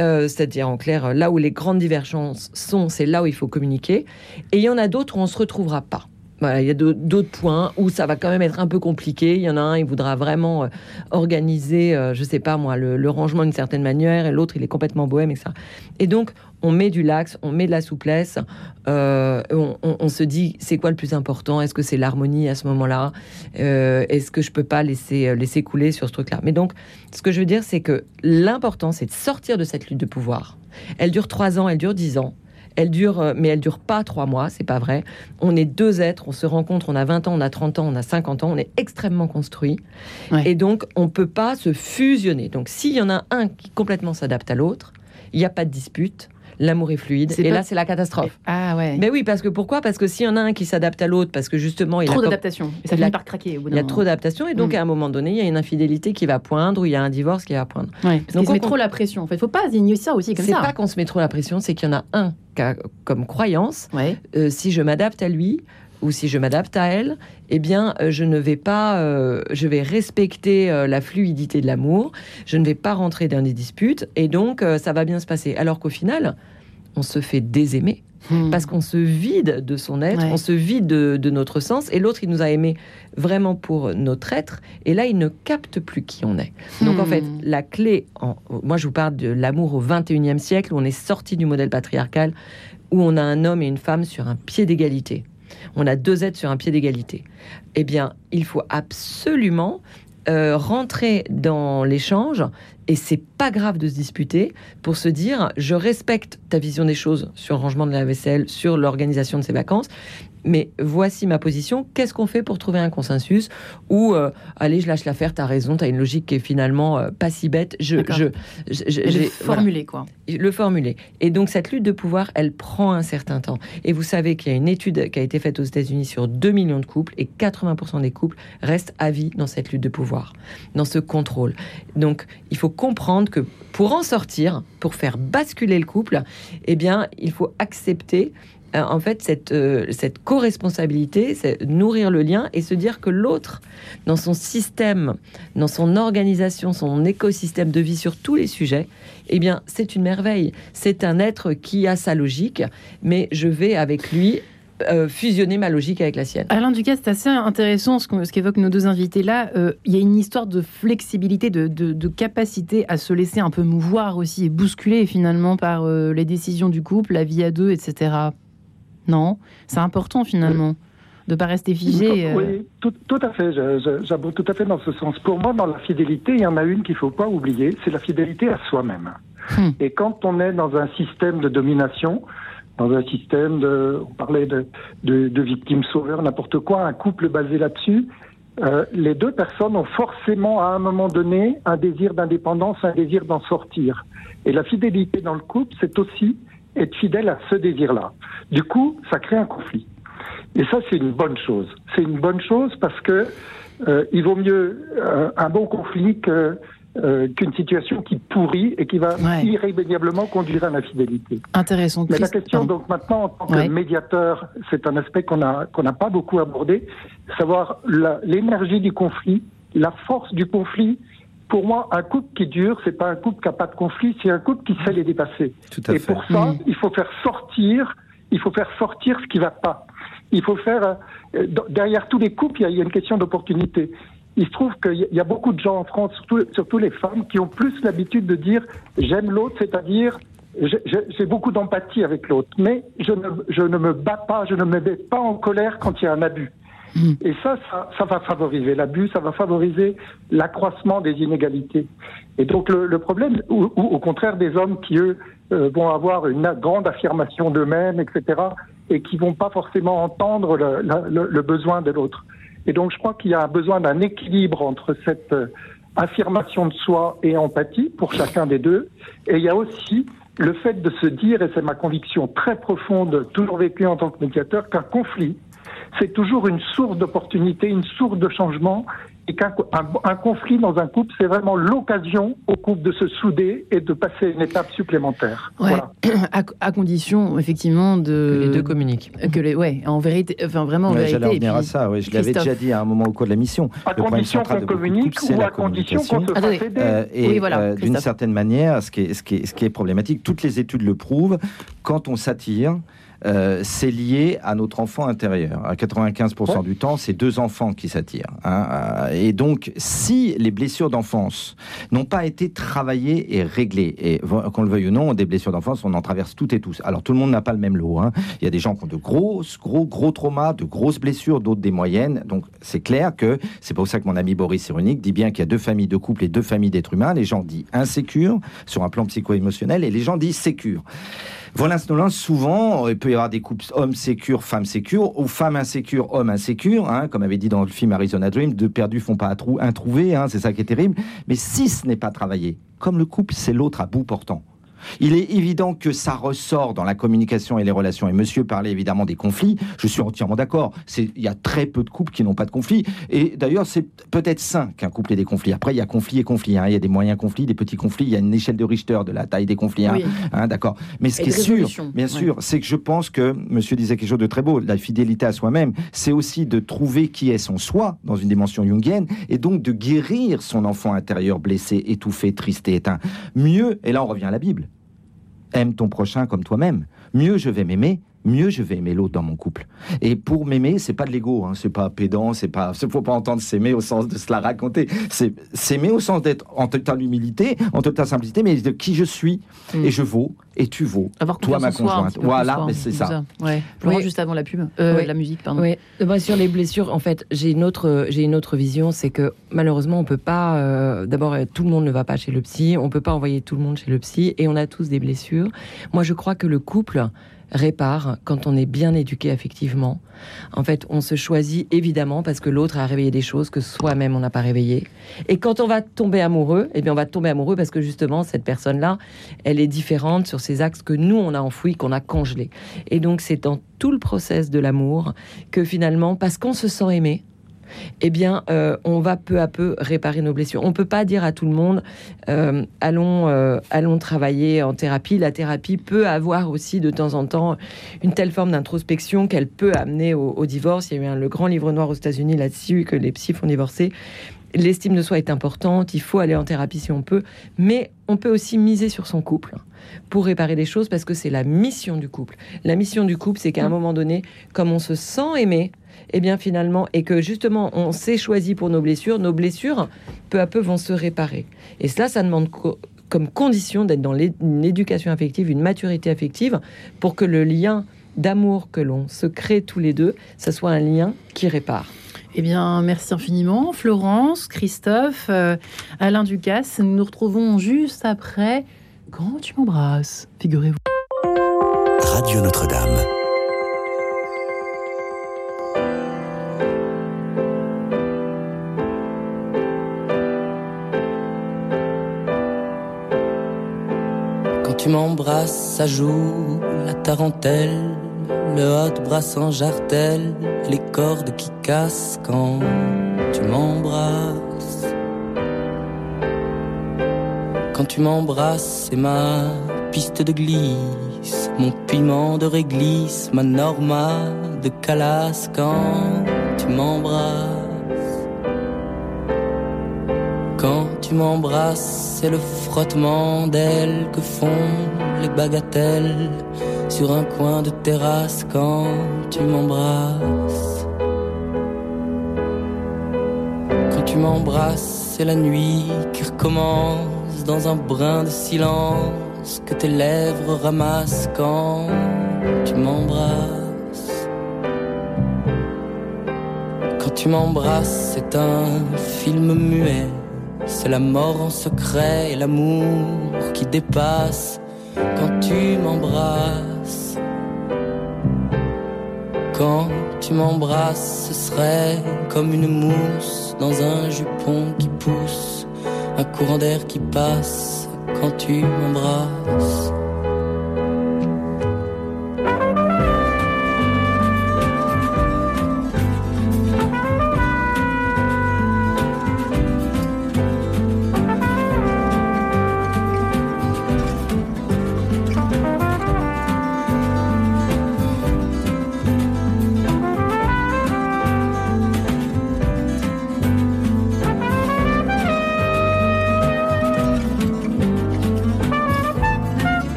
Euh, c'est-à-dire en clair, là où les grandes divergences sont, c'est là où il faut communiquer. Et il y en a d'autres où on ne se retrouvera pas il y a d'autres points où ça va quand même être un peu compliqué. Il y en a un, il voudra vraiment euh, organiser, euh, je sais pas moi, le, rangement d'une certaine manière, et l'autre, il est complètement bohème, etc. Et donc, on met du lax, on met de la souplesse, euh, on, se dit, c'est quoi le plus important? Est-ce que c'est l'harmonie à ce moment-là? Est-ce que je peux pas laisser, laisser couler sur ce truc-là? Mais donc, ce que je veux dire, c'est que l'important, c'est de sortir de cette lutte de pouvoir. Elle dure trois ans, elle dure dix ans. Elle dure, euh, mais elle dure pas trois mois, c'est pas vrai. On est deux êtres, on se rencontre, on a 20 ans, on a 30 ans, on a 50 ans, on est extrêmement construit. Et donc, on peut pas se fusionner. Donc, s'il y en a un qui complètement s'adapte à l'autre, il n'y a pas de dispute l'amour est fluide. Et là, c'est la catastrophe. Ah ouais. Mais oui, parce que pourquoi? Parce que s'il y en a un qui s'adapte à l'autre, parce que justement, il trop d'adaptation. Et ça finit par craquer. Au bout il y a trop d'adaptation, et donc mm. à un moment donné, il y a une infidélité qui va poindre, ou il y a un divorce qui va poindre. Ouais, parce donc on se met trop la pression. En fait, faut pas ignorer ça aussi comme ça. C'est pas qu'on se met trop la pression, c'est qu'il y en a un qui a comme croyance. Euh, si je m'adapte à lui, ou si je m'adapte à elle, eh bien, euh, je ne vais pas, euh, je vais respecter la fluidité de l'amour, je ne vais pas rentrer dans des disputes, et donc ça va bien se passer. Alors qu'au final, on se fait désaimer. Hmm. Parce qu'on se vide de son être, on se vide de, notre sens, et l'autre, il nous a aimés vraiment pour notre être, et là, il ne capte plus qui on est. Donc, en hmm. fait, la clé, moi, je vous parle de l'amour au 21e siècle, où on est sorti du modèle patriarcal, où on a un homme et une femme sur un pied d'égalité. On a deux êtres sur un pied d'égalité. Eh bien, il faut absolument euh, rentrer dans l'échange et c'est pas grave de se disputer pour se dire je respecte ta vision des choses sur le rangement de la vaisselle, sur l'organisation de ses vacances, mais voici ma position. Qu'est-ce qu'on fait pour trouver un consensus Ou euh, allez, je lâche l'affaire. T'as raison. T'as une logique qui est finalement euh, pas si bête. Je, je, le formuler quoi. Le formuler. Et donc cette lutte de pouvoir, elle prend un certain temps. Et vous savez qu'il y a une étude qui a été faite aux États-Unis sur 2 millions de couples et 80% des couples restent à vie dans cette lutte de pouvoir, dans ce contrôle. Donc il faut comprendre que pour en sortir, pour faire basculer le couple, eh bien il faut accepter en fait cette, euh, cette co-responsabilité, c'est nourrir le lien et se dire que l'autre, dans son système, dans son organisation, son écosystème de vie sur tous les sujets, eh bien, c'est une merveille. C'est un être qui a sa logique, mais je vais avec lui euh, fusionner ma logique avec la sienne. Alain Ducas, c'est assez intéressant ce qu'évoquent nos deux invités là. Il y a une histoire de flexibilité, de, de, capacité à se laisser un peu mouvoir aussi et bousculer finalement par les décisions du couple, la vie à deux, etc. Non, c'est important finalement de ne pas rester figé. Euh. Oui, tout, à fait. J'abonde tout à fait dans ce sens. Pour moi, dans la fidélité, il y en a une qu'il ne faut pas oublier, c'est la fidélité à soi-même. Hmm. Et quand on est dans un système de domination, dans un système de, on parlait de, de, victimes sauveurs, n'importe quoi, un couple basé là-dessus, euh, les deux personnes ont forcément à un moment donné un désir d'indépendance, un désir d'en sortir. Et la fidélité dans le couple, c'est aussi être fidèle à ce désir-là. Du coup, ça crée un conflit. Et ça, c'est une bonne chose. C'est une bonne chose parce que euh, il vaut mieux euh, un bon conflit que euh, qu'une situation qui pourrit et qui va irrémédiablement conduire à l'infidélité. Intéressant. Mais la question, donc maintenant, en tant que médiateur, c'est un aspect qu'on n'a pas beaucoup abordé, savoir l'énergie du conflit, la force du conflit pour moi, un couple qui dure, c'est pas un couple qui n'a pas de conflit, c'est un couple qui sait les dépasser. et pour ça, mm. il faut faire sortir, il faut faire sortir ce qui va pas. Il faut faire euh, derrière tous les couples, il y, a, une question d'opportunité. Il se trouve qu'il y a beaucoup de gens en France, surtout, surtout les femmes, qui ont plus l'habitude de dire j'aime l'autre, c'est-à-dire j'ai beaucoup d'empathie avec l'autre, mais je ne, je ne me bats pas, je ne me mets pas en colère quand il y a un abus. Mm. Et ça, ça, va favoriser l'abus, ça va favoriser l'accroissement des inégalités. Et donc le, problème, ou, au contraire des hommes qui, eux, euh, vont avoir une grande affirmation d'eux-mêmes, etc., et qui vont pas forcément entendre le, besoin de l'autre. Et donc, je crois qu'il y a besoin d'un équilibre entre cette euh, affirmation de soi et empathie pour chacun des deux. Et il y a aussi le fait de se dire, et c'est ma conviction très profonde, toujours vécue en tant que médiateur, qu'un conflit, c'est toujours une source d'opportunité, une source de changement, et qu'un un, conflit dans un couple, c'est vraiment l'occasion au couple de se souder et de passer une étape supplémentaire. Voilà. À, condition, effectivement, de que les deux communiquent. Que les, ouais, en vérité, enfin vraiment, en ouais, vérité. J'allais revenir à ça. Ouais, je l'avais déjà dit à un moment au cours de la mission. À le condition qu'on communique ou à condition qu'on se fasse aider. Euh, et oui, voilà, euh, d'une certaine manière, ce qui, est, ce, qui est, ce qui est problématique, toutes les études le prouvent, quand on s'attire, euh, c'est lié à notre enfant intérieur. À 95% du temps, c'est deux enfants qui s'attirent. Hein. Euh, et donc, si les blessures d'enfance n'ont pas été travaillées et réglées, et qu'on le veuille ou non, des blessures d'enfance, on en traverse toutes et tous. Alors, tout le monde n'a pas le même lot. Hein. Il y a des gens qui ont de gros, gros, gros traumas, de grosses blessures, d'autres des moyennes. Donc, c'est clair que c'est pour ça que mon ami Boris Cyrulnik dit bien qu'il y a deux familles de couples et deux familles d'êtres humains. Les gens disent insécures sur un plan psycho-émotionnel et les gens disent Voilà, souvent, il peut y avoir des couples hommes sécures, femmes sécures, ou femmes insécures, hommes insécures, hein, comme avait dit dans le film Arizona Dream, deux perdus font pas un trouvé, hein, c'est ça qui est terrible. Mais si ce n'est pas travaillé, comme le couple, c'est l'autre à bout portant. Il est évident que ça ressort dans la communication et les relations. Et monsieur parlait évidemment des conflits. Je suis entièrement d'accord. Il y a très peu de couples qui n'ont pas de conflits. Et d'ailleurs, c'est peut-être sain qu'un couple ait des conflits. Après, il y a conflits et conflits. Hein. Il y a des moyens conflits, des petits conflits. Il y a une échelle de Richter de la taille des conflits. Hein. Hein, d'accord. Mais ce qui est sûr, bien sûr, c'est que je pense que monsieur disait quelque chose de très beau. La fidélité à soi-même, c'est aussi de trouver qui est son soi dans une dimension jungienne et donc de guérir son enfant intérieur blessé, étouffé, triste et éteint. Mieux, et là on revient à la Bible aime ton prochain comme toi-même. Mieux je vais m'aimer, mieux je vais aimer l'autre dans mon couple. Et pour m'aimer, c'est pas de l'ego, hein, c'est pas pédant, c'est pas, faut pas entendre s'aimer au sens de se la raconter. C'est s'aimer au sens d'être en totale humilité, en totale simplicité, mais de qui je suis mm. et je vaux et tu vaux. Avoir toi ma conjointe. voilà, mais c'est ça. Ouais. Oui. juste avant la pub, euh, la musique, pardon. Oui. Bah, sur les blessures, en fait, j'ai une autre, j'ai une autre vision, c'est que malheureusement, on peut pas. Euh, d'abord, euh, tout le monde ne va pas chez le psy, on peut pas envoyer tout le monde chez le psy, et on a tous des blessures. Moi, je crois que le couple répare quand on est bien éduqué affectivement. En fait, on se choisit évidemment parce que l'autre a réveillé des choses que soi-même on n'a pas réveillées. Et quand on va tomber amoureux, eh bien on va tomber amoureux parce que justement cette personne-là, elle est différente sur ces axes que nous on a enfouis, qu'on a congelés. Et donc c'est dans tout le process de l'amour que finalement, parce qu'on se sent aimé, eh bien, euh, on va peu à peu réparer nos blessures. On ne peut pas dire à tout le monde, euh, allons, euh, allons travailler en thérapie. La thérapie peut avoir aussi de temps en temps une telle forme d'introspection qu'elle peut amener au, divorce. Il y a eu un, le grand livre noir aux États-Unis là-dessus que les psys font divorcer. L'estime de soi est importante, il faut aller en thérapie si on peut, mais on peut aussi miser sur son couple pour réparer des choses parce que c'est la mission du couple. La mission du couple, c'est qu'à un mmh. moment donné, comme on se sent aimé, eh bien finalement, et que justement on s'est choisi pour nos blessures, nos blessures peu à peu vont se réparer. Et cela, ça demande comme condition d'être dans une éducation affective, une maturité affective, pour que le lien d'amour que l'on se crée tous les deux, ça soit un lien qui répare. Eh bien, merci infiniment, Florence, Christophe, euh, Alain Ducasse. Nous nous retrouvons juste après. Quand tu m'embrasses, figurez-vous. Radio Notre-Dame. Tu m'embrasses, ça joue la tarentelle, le hot bras sans jartel, les cordes qui cassent quand tu m'embrasses. Quand tu m'embrasses, c'est ma piste de glisse, mon piment de réglisse, ma norma de calasse quand tu m'embrasses. Quand tu m'embrasses, c'est le frottement d'ailes que font les bagatelles sur un coin de terrasse quand tu m'embrasses. Quand tu m'embrasses, c'est la nuit qui recommence dans un brin de silence que tes lèvres ramassent quand tu m'embrasses. Quand tu m'embrasses, c'est un film muet c'est la mort en secret et l'amour qui dépasse quand tu m'embrasses. Quand tu m'embrasses, ce serait comme une mousse dans un jupon qui pousse, un courant d'air qui passe quand tu m'embrasses.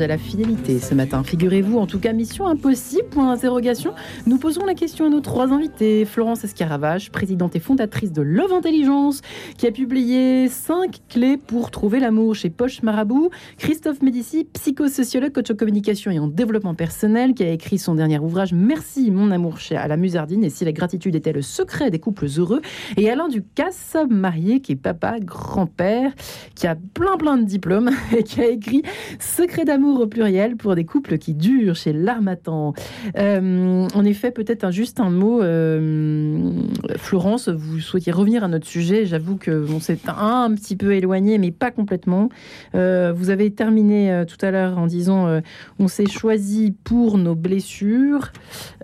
À la fidélité ce matin. Figurez-vous, en tout cas, mission impossible, point d'interrogation. Nous posons la question à nos trois invités. Florence Escaravage, présidente et fondatrice de Love Intelligence, qui a publié 5 clés pour trouver l'amour chez Poche Marabout. Christophe Médici, psychosociologue, coach en communication et en développement personnel, qui a écrit son dernier ouvrage Merci mon amour chez à la et si la gratitude était le secret des couples heureux. Et Alain Ducasse, marié, qui est papa, grand-père, qui a plein plein de diplômes et qui a écrit Secret d'amour au pluriel pour des couples qui durent chez l'Armatan. Euh, en effet, peut-être un, juste un mot, euh, Florence, vous souhaitiez revenir à notre sujet. J'avoue que bon, c'est un, un petit peu éloigné, mais pas complètement. Euh, vous avez terminé tout à l'heure en disant on s'est choisi pour nos blessures.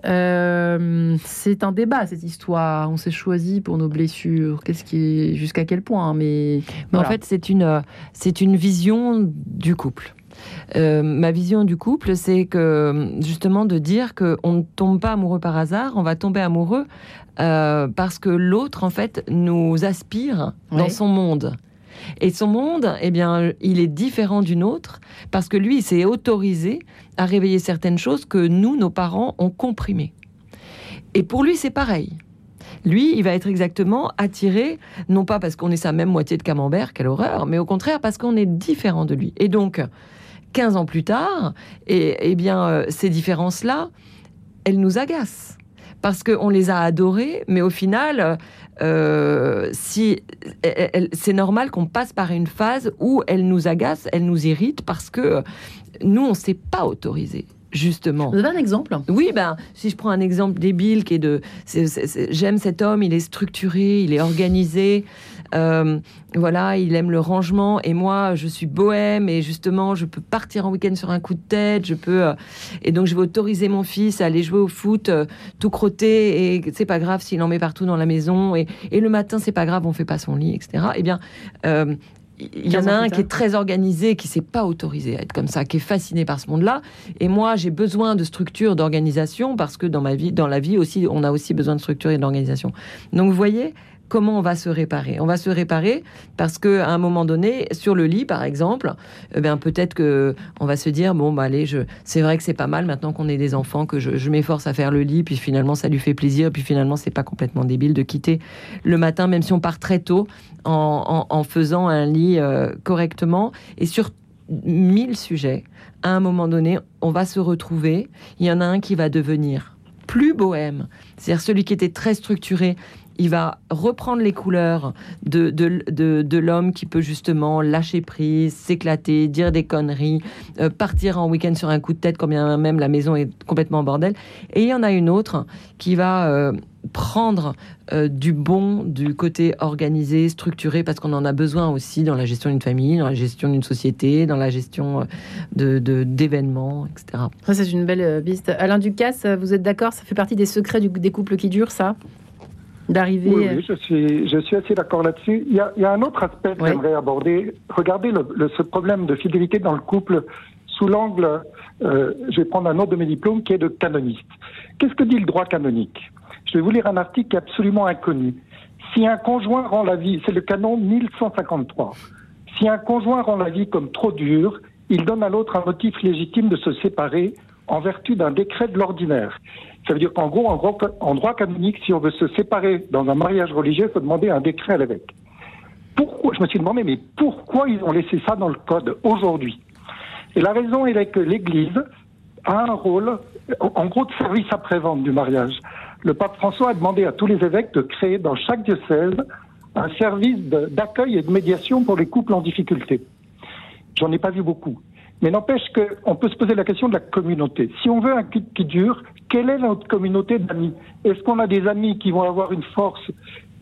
C'est un débat cette histoire. On s'est choisi pour nos blessures. Qu'est-ce qui jusqu'à quel point Mais, Mais en fait, c'est une, c'est une vision du couple. Euh, ma vision du couple, c'est que justement de dire qu'on ne tombe pas amoureux par hasard, on va tomber amoureux euh, parce que l'autre, en fait, nous aspire dans son monde. Et son monde, eh bien, il est différent du nôtre parce que lui, il s'est autorisé à réveiller certaines choses que nous, nos parents, ont comprimées. Et pour lui, c'est pareil. Lui, il va être exactement attiré, non pas parce qu'on est sa même moitié de camembert, quelle horreur, mais au contraire parce qu'on est différent de lui. Et donc, 15 ans plus tard, et, eh bien, euh, ces différences-là, elles nous agacent. Parce qu'on les a adorées, mais au final, euh, si, c'est normal qu'on passe par une phase où elles nous agacent, elles nous irritent, parce que nous, on ne s'est pas autorisé. Justement. Vous avez un exemple Oui, ben, si je prends un exemple débile qui est de, j'aime cet homme, il est structuré, il est organisé, euh, voilà, il aime le rangement, et moi, je suis bohème, et justement, je peux partir en week-end sur un coup de tête, je peux, euh, et donc je vais autoriser mon fils à aller jouer au foot euh, tout crotté, et c'est pas grave s'il en met partout dans la maison, et, et le matin, c'est pas grave, on fait pas son lit, etc. Eh bien, il y en 15 a un qui est très organisé, qui s'est pas autorisé à être comme ça, qui est fasciné par ce monde-là. Et moi, j'ai besoin de structure, d'organisation, parce que dans ma vie, dans la vie aussi, on a aussi besoin de structure et d'organisation. Donc, vous voyez comment on va se réparer On va se réparer parce que à un moment donné, sur le lit, par exemple, eh ben peut-être que on va se dire bon bah allez, je, c'est vrai que c'est pas mal maintenant qu'on est des enfants que je, m'efforce à faire le lit, puis finalement ça lui fait plaisir, puis finalement c'est pas complètement débile de quitter le matin, même si on part très tôt, en faisant un lit euh, correctement et sur mille sujets. À un moment donné, on va se retrouver. Il y en a un qui va devenir plus bohème, c'est-à-dire celui qui était très structuré. Il va reprendre les couleurs de, de, de, l'homme qui peut justement lâcher prise, s'éclater, dire des conneries, euh, partir en week-end sur un coup de tête, quand bien même la maison est complètement en bordel. Et il y en a une autre qui va euh, prendre euh, du bon du côté organisé, structuré, parce qu'on en a besoin aussi dans la gestion d'une famille, dans la gestion d'une société, dans la gestion de, d'événements, etc. Ça, c'est une belle piste. Alain Ducasse, vous êtes d'accord? Ça fait partie des secrets du, des couples qui durent, ça? D'arriver. Oui, oui, je suis, je suis assez d'accord là-dessus. Il y, a, il y a un autre aspect que j'aimerais aborder. Regardez le, le, ce problème de fidélité dans le couple sous l'angle, euh, je vais prendre un autre de mes diplômes qui est de canoniste. Qu'est-ce que dit le droit canonique? Je vais vous lire un article qui est absolument inconnu. Si un conjoint rend la vie, c'est le canon 1153. Si un conjoint rend la vie comme trop dure, il donne à l'autre un motif légitime de se séparer en vertu d'un décret de l'ordinaire. Ça veut dire qu'en gros, en, droit canonique, si on veut se séparer dans un mariage religieux, il faut demander un décret à l'évêque. Pourquoi Je me suis demandé, mais pourquoi ils ont laissé ça dans le code aujourd'hui? Et la raison est que l'Église a un rôle, en gros, de service après-vente du mariage. Le pape François a demandé à tous les évêques de créer dans chaque diocèse un service d'accueil et de médiation pour les couples en difficulté. J'en ai pas vu beaucoup. Mais n'empêche qu'on peut se poser la question de la communauté. Si on veut un couple qui dure, quelle est notre communauté d'amis? Est-ce qu'on a des amis qui vont avoir une force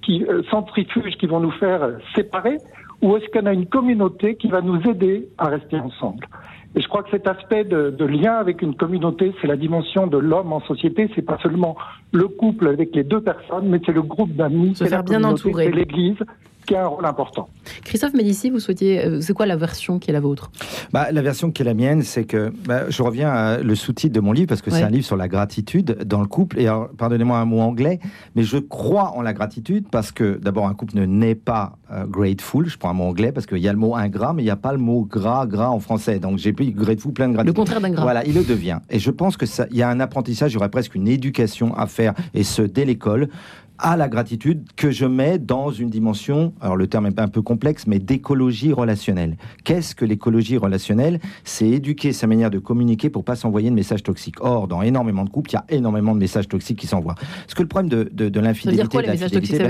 qui, euh, centrifuge qui vont nous faire euh, séparer? Ou est-ce qu'on a une communauté qui va nous aider à rester ensemble? Et je crois que cet aspect de, de lien avec une communauté, c'est la dimension de l'homme en société. C'est pas seulement le couple avec les deux personnes, mais c'est le groupe d'amis, c'est la bien c'est l'Église, qui a un rôle important. Christophe Médici, vous souhaitiez, euh, c'est quoi la version qui est la vôtre? Bah, La version qui est la mienne, c'est que bah, je reviens à le sous-titre de mon livre parce que c'est un livre sur la gratitude dans le couple. Et pardonnez-moi un mot anglais, mais je crois en la gratitude parce que d'abord un couple ne naît pas euh, grateful. Je prends un mot anglais parce qu'il y a le mot ingrat, mais il n'y a pas le mot gras, gras en français. Donc j'ai pris grateful plein de gratitude. Le contraire d'ingrat. Voilà, il le devient. Et je pense que ça, il y a un apprentissage, il y aurait presque une éducation à faire et ce dès l'école à la gratitude que je mets dans une dimension, alors le terme est un peu complexe, mais d'écologie relationnelle. Qu'est-ce que l'écologie relationnelle? C'est éduquer sa manière de communiquer pour pas s'envoyer de messages toxiques. Or, dans énormément de couples, il y a énormément de messages toxiques qui s'envoient. Parce que le problème de, de, de l'infidélité,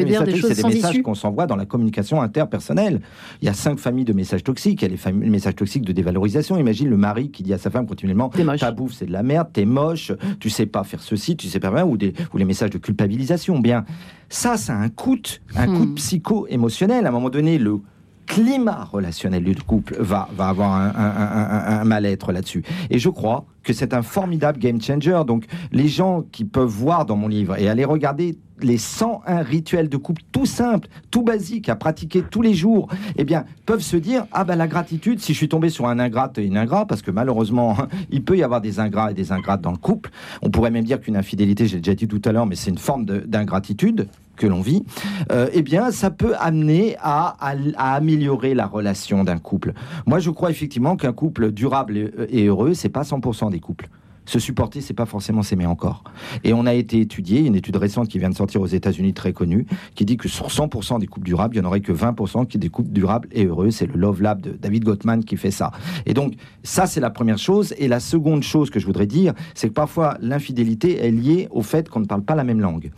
dire des choses c'est des messages qu'on s'envoie dans la communication interpersonnelle. Il y a cinq familles de messages toxiques. Il y a les, familles, les messages toxiques de dévalorisation. Imagine le mari qui dit à sa femme continuellement "Ta bouffe, c'est de la merde, t'es moche, tu sais pas faire ceci, tu sais pas bien", ou des ou les messages de culpabilisation. Bien ça, ça a un coût, un coût hmm. psycho-émotionnel. À un moment donné, le climat relationnel du couple va, va avoir un, mal-être là-dessus. Et je crois que c'est un formidable game changer. Donc, les gens qui peuvent voir dans mon livre et aller regarder les 101 rituels de couple tout simples, tout basiques, à pratiquer tous les jours, eh bien, peuvent se dire ah ben la gratitude, si je suis tombé sur un ingrat et une ingrat, parce que malheureusement, il peut y avoir des ingrats et des ingrates dans le couple. On pourrait même dire qu'une infidélité, j'ai déjà dit tout à l'heure, mais c'est une forme d'ingratitude que l'on vit, euh, eh bien, ça peut amener à, améliorer la relation d'un couple. Moi, je crois effectivement qu'un couple durable et, et heureux, c'est pas 100% des couples se supporter, c'est pas forcément s'aimer encore. Et on a été étudié, une étude récente qui vient de sortir aux États-Unis très connue, qui dit que sur 100% des couples durables, il n'y en aurait que 20% qui des couples durables et heureux. C'est le Love Lab de David Gottman qui fait ça. Et donc, ça, c'est la première chose. Et la seconde chose que je voudrais dire, c'est que parfois, l'infidélité est liée au fait qu'on ne parle pas la même langue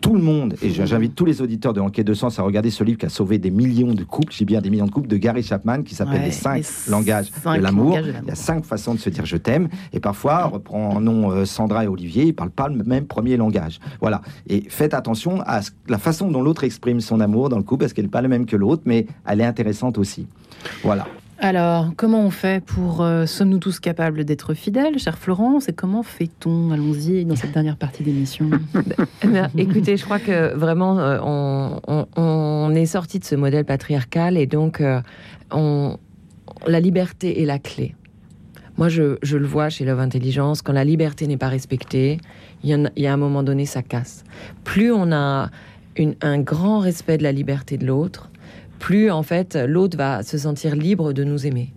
tout le monde, et j'invite tous les auditeurs de l'enquête de sens à regarder ce livre qui a sauvé des millions de couples, j'ai bien des millions de couples, de Gary Chapman, qui s'appelle Les cinq langages de l'amour. Il y a cinq façons de se dire je t'aime, et parfois, reprenons euh, Sandra et Olivier, ils ne parlent pas le même premier langage. Voilà. Et faites attention à la façon dont l'autre exprime son amour dans le couple, parce qu'elle n'est pas la même que l'autre, mais elle est intéressante aussi. Voilà. Alors, comment on fait pour euh, sommes-nous tous capables d'être fidèles, chère Florence Et comment fait-on? Allons-y dans cette dernière partie d'émission. Eh écoutez, je crois que vraiment, euh, on, est sorti de ce modèle patriarcal et donc euh, on, la liberté est la clé. Moi, je, le vois chez Love Intelligence, quand la liberté n'est pas respectée, il y, a un moment donné, ça casse. Plus on a un grand respect de la liberté de l'autre, plus en fait l'autre va se sentir libre de nous aimer.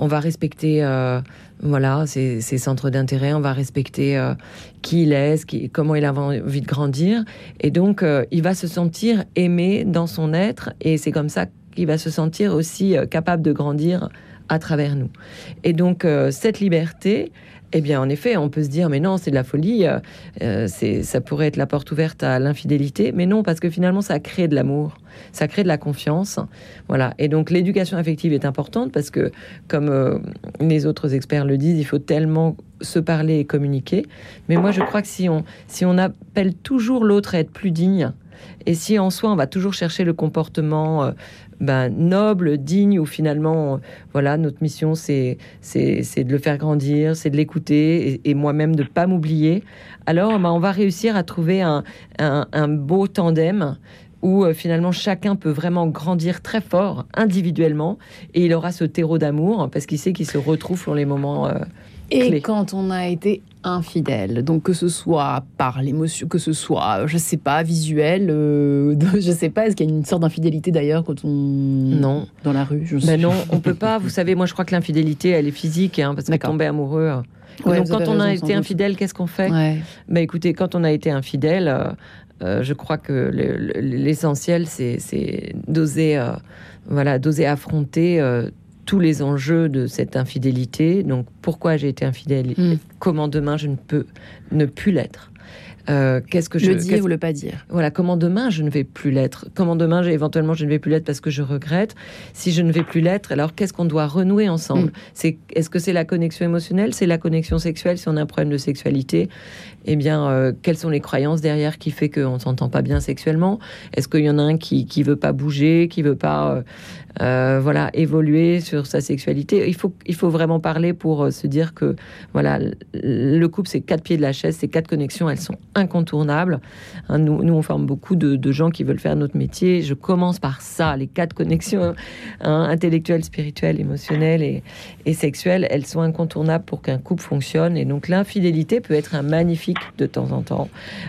On va respecter euh, voilà ses, centres d'intérêt, on va respecter euh, qui il est, comment il a envie de grandir, et donc euh, il va se sentir aimé dans son être, et c'est comme ça qu'il va se sentir aussi capable de grandir à travers nous. Et donc, cette liberté, eh bien, en effet, on peut se dire, mais non, c'est de la folie, euh, euh, c'est, ça pourrait être la porte ouverte à l'infidélité, mais non, parce que finalement, ça crée de l'amour, ça crée de la confiance, voilà. Et donc, l'éducation affective est importante parce que, comme euh, les autres experts le disent, il faut tellement se parler et communiquer. Mais moi, je crois que si on, si on appelle toujours l'autre à être plus digne, et si en soi on va toujours chercher le comportement ben, noble, digne, où finalement, voilà, notre mission c'est de le faire grandir, c'est de l'écouter et, moi-même de pas m'oublier. Alors, ben, on va réussir à trouver un, un, beau tandem où euh, finalement chacun peut vraiment grandir très fort individuellement et il aura ce terreau d'amour parce qu'il sait qu'il se retrouve pour les moments euh, Et quand on a été infidèle, donc que ce soit par l'émotion, que ce soit, je sais pas, visuel, euh, je sais pas, est-ce qu'il y a une sorte d'infidélité d'ailleurs quand on Non. dans la rue, je sais Ben non, on peut pas. Vous savez, moi je crois que l'infidélité, elle est physique, hein, parce D'accord. tomber amoureux. euh, Ouais, donc quand on a raison, été infidèle, qu'est-ce qu'on fait? Ouais. Ben écoutez, quand on a été infidèle, euh, euh, je crois que le- le- l'essentiel, c'est c'est d'oser, euh, voilà, d'oser affronter. euh, tous les enjeux de cette infidélité. Donc, pourquoi j'ai été infidèle Mm. Comment demain je ne peux ne plus l'être Euh, Qu'est-ce que je Le dire ou le pas dire? voilà, comment demain je ne vais plus l'être? Comment demain, éventuellement, je ne vais plus l'être parce que je regrette? Si je ne vais plus l'être, alors qu'est-ce qu'on doit renouer ensemble Mm. C'est Est-ce que c'est la connexion émotionnelle? C'est la connexion sexuelle Si on a un problème de sexualité, eh bien, euh, quelles sont les croyances derrière qui fait qu'on s'entend pas bien sexuellement? Est-ce qu'il y en a un qui qui veut pas bouger, qui veut pas euh, euh, voilà évoluer sur sa sexualité Il faut il faut vraiment parler pour euh, se dire que voilà le couple c'est quatre pieds de la chaise, ces quatre connexions, elles sont incontournables. Hein, nous, nous, on forme beaucoup de, gens qui veulent faire notre métier. Je commence par ça, les quatre connexions hein, intellectuelles, spirituelles, émotionnelles et, et sexuelles. Elles sont incontournables pour qu'un couple fonctionne. Et donc l'infidélité peut être un magnifique de temps en temps,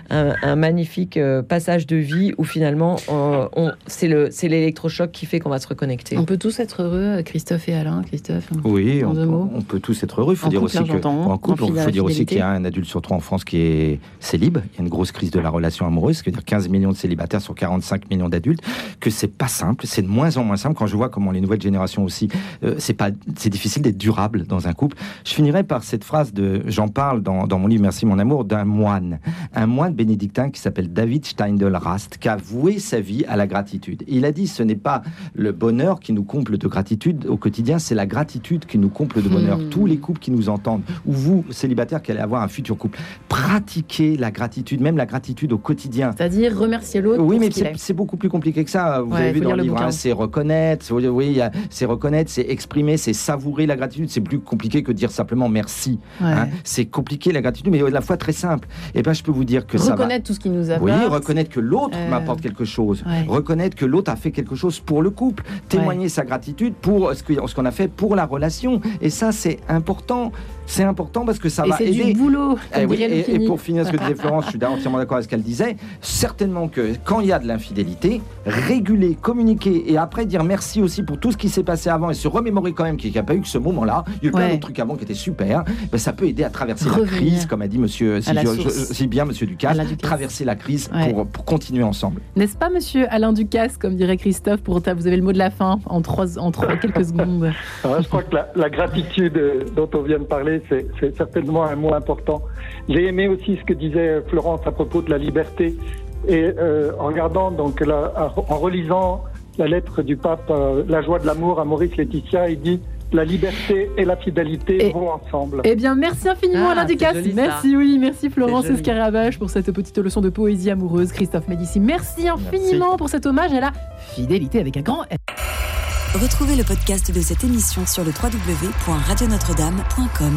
un, magnifique euh, passage de vie où finalement on, on- c'est le c'est l'électrochoc qui fait qu'on va se On peut tous être heureux, Christophe et Alain, Christophe. Oui, En on, deux mots. on peut tous être heureux. Il faut En dire couple, aussi que j'entends, en couple, il faut dire aussi qu'il y a un adulte sur trois en France qui est célib. Il y a une grosse crise de la relation amoureuse, c'est-à-dire 15 millions de célibataires sur 45 millions d'adultes. Que c'est pas simple, c'est de moins en moins simple. Quand je vois comment les nouvelles générations aussi, euh, c'est pas, c'est difficile d'être durable dans un couple. Je finirai par cette phrase de, j'en parle dans, dans mon livre Merci mon amour, d'un moine, un moine bénédictin qui s'appelle David Steindl-Rast, qui a voué sa vie à la gratitude. Il a dit, ce n'est pas le bonheur qui nous comble de gratitude au quotidien, c'est la gratitude qui nous comble de bonheur. Hmm. Tous les couples qui nous entendent, ou vous, célibataires qui allez avoir un futur couple, pratiquez la gratitude, même la gratitude au quotidien. C'est-à-dire remercier l'autre. Oui, mais c'est est. c'est beaucoup plus compliqué que ça. Vous Ouais, avez vu dans le livre, hein, c'est reconnaître, oui, c'est reconnaître, c'est exprimer, c'est savourer la gratitude. C'est plus compliqué que dire simplement merci. Ouais. hein. C'est compliqué la gratitude, mais à la fois très simple. Et ben, je peux vous dire que ça va. Reconnaître tout ce qui nous apporte. Oui, reconnaître que l'autre Euh, m'apporte quelque chose. ouais. Reconnaître que l'autre a fait quelque chose pour le couple. Témoigner sa gratitude pour ce qu'on a fait pour la relation. Et ça, c'est important. C'est important parce que ça Et va c'est aider. du boulot. Eh oui, et, pour finir ce que disait Florence, je suis entièrement d'accord avec ce qu'elle disait. Certainement que quand il y a de l'infidélité, réguler, communiquer et après dire merci aussi pour tout ce qui s'est passé avant et se remémorer quand même qu'il n'y a pas eu que ce moment-là. Il y a eu plein Ouais. d'autres trucs avant qui étaient super. Ben, ça peut aider à traverser la Revenir crise, comme a dit Monsieur si, la je- je- si bien Monsieur À Ducasse, la Ducasse. traverser la crise Ouais. pour, pour continuer ensemble. N'est-ce pas, monsieur Alain Ducasse, comme dirait Christophe pour ta- Vous avez le mot de la fin en, trois, en trois, quelques secondes. Alors, je crois que la, la gratitude euh, dont on vient de parler, c'est c'est certainement un mot important. J'ai aimé aussi ce que disait Florence à propos de la liberté. Et euh, en regardant, donc, la- en relisant la lettre du pape, euh, La joie de l'amour à Maurice Laetitia, il dit La liberté et la fidélité Et- vont ensemble. Eh bien, merci infiniment, Ah, Alain c'est Ducasse. joli, ça. Merci, oui, merci Florence. Escaravache pour cette petite leçon de poésie amoureuse. Christophe Médici, merci infiniment pour cet hommage à la fidélité avec un grand F. Retrouvez le podcast de cette émission sur le www.radionotre-dame.com.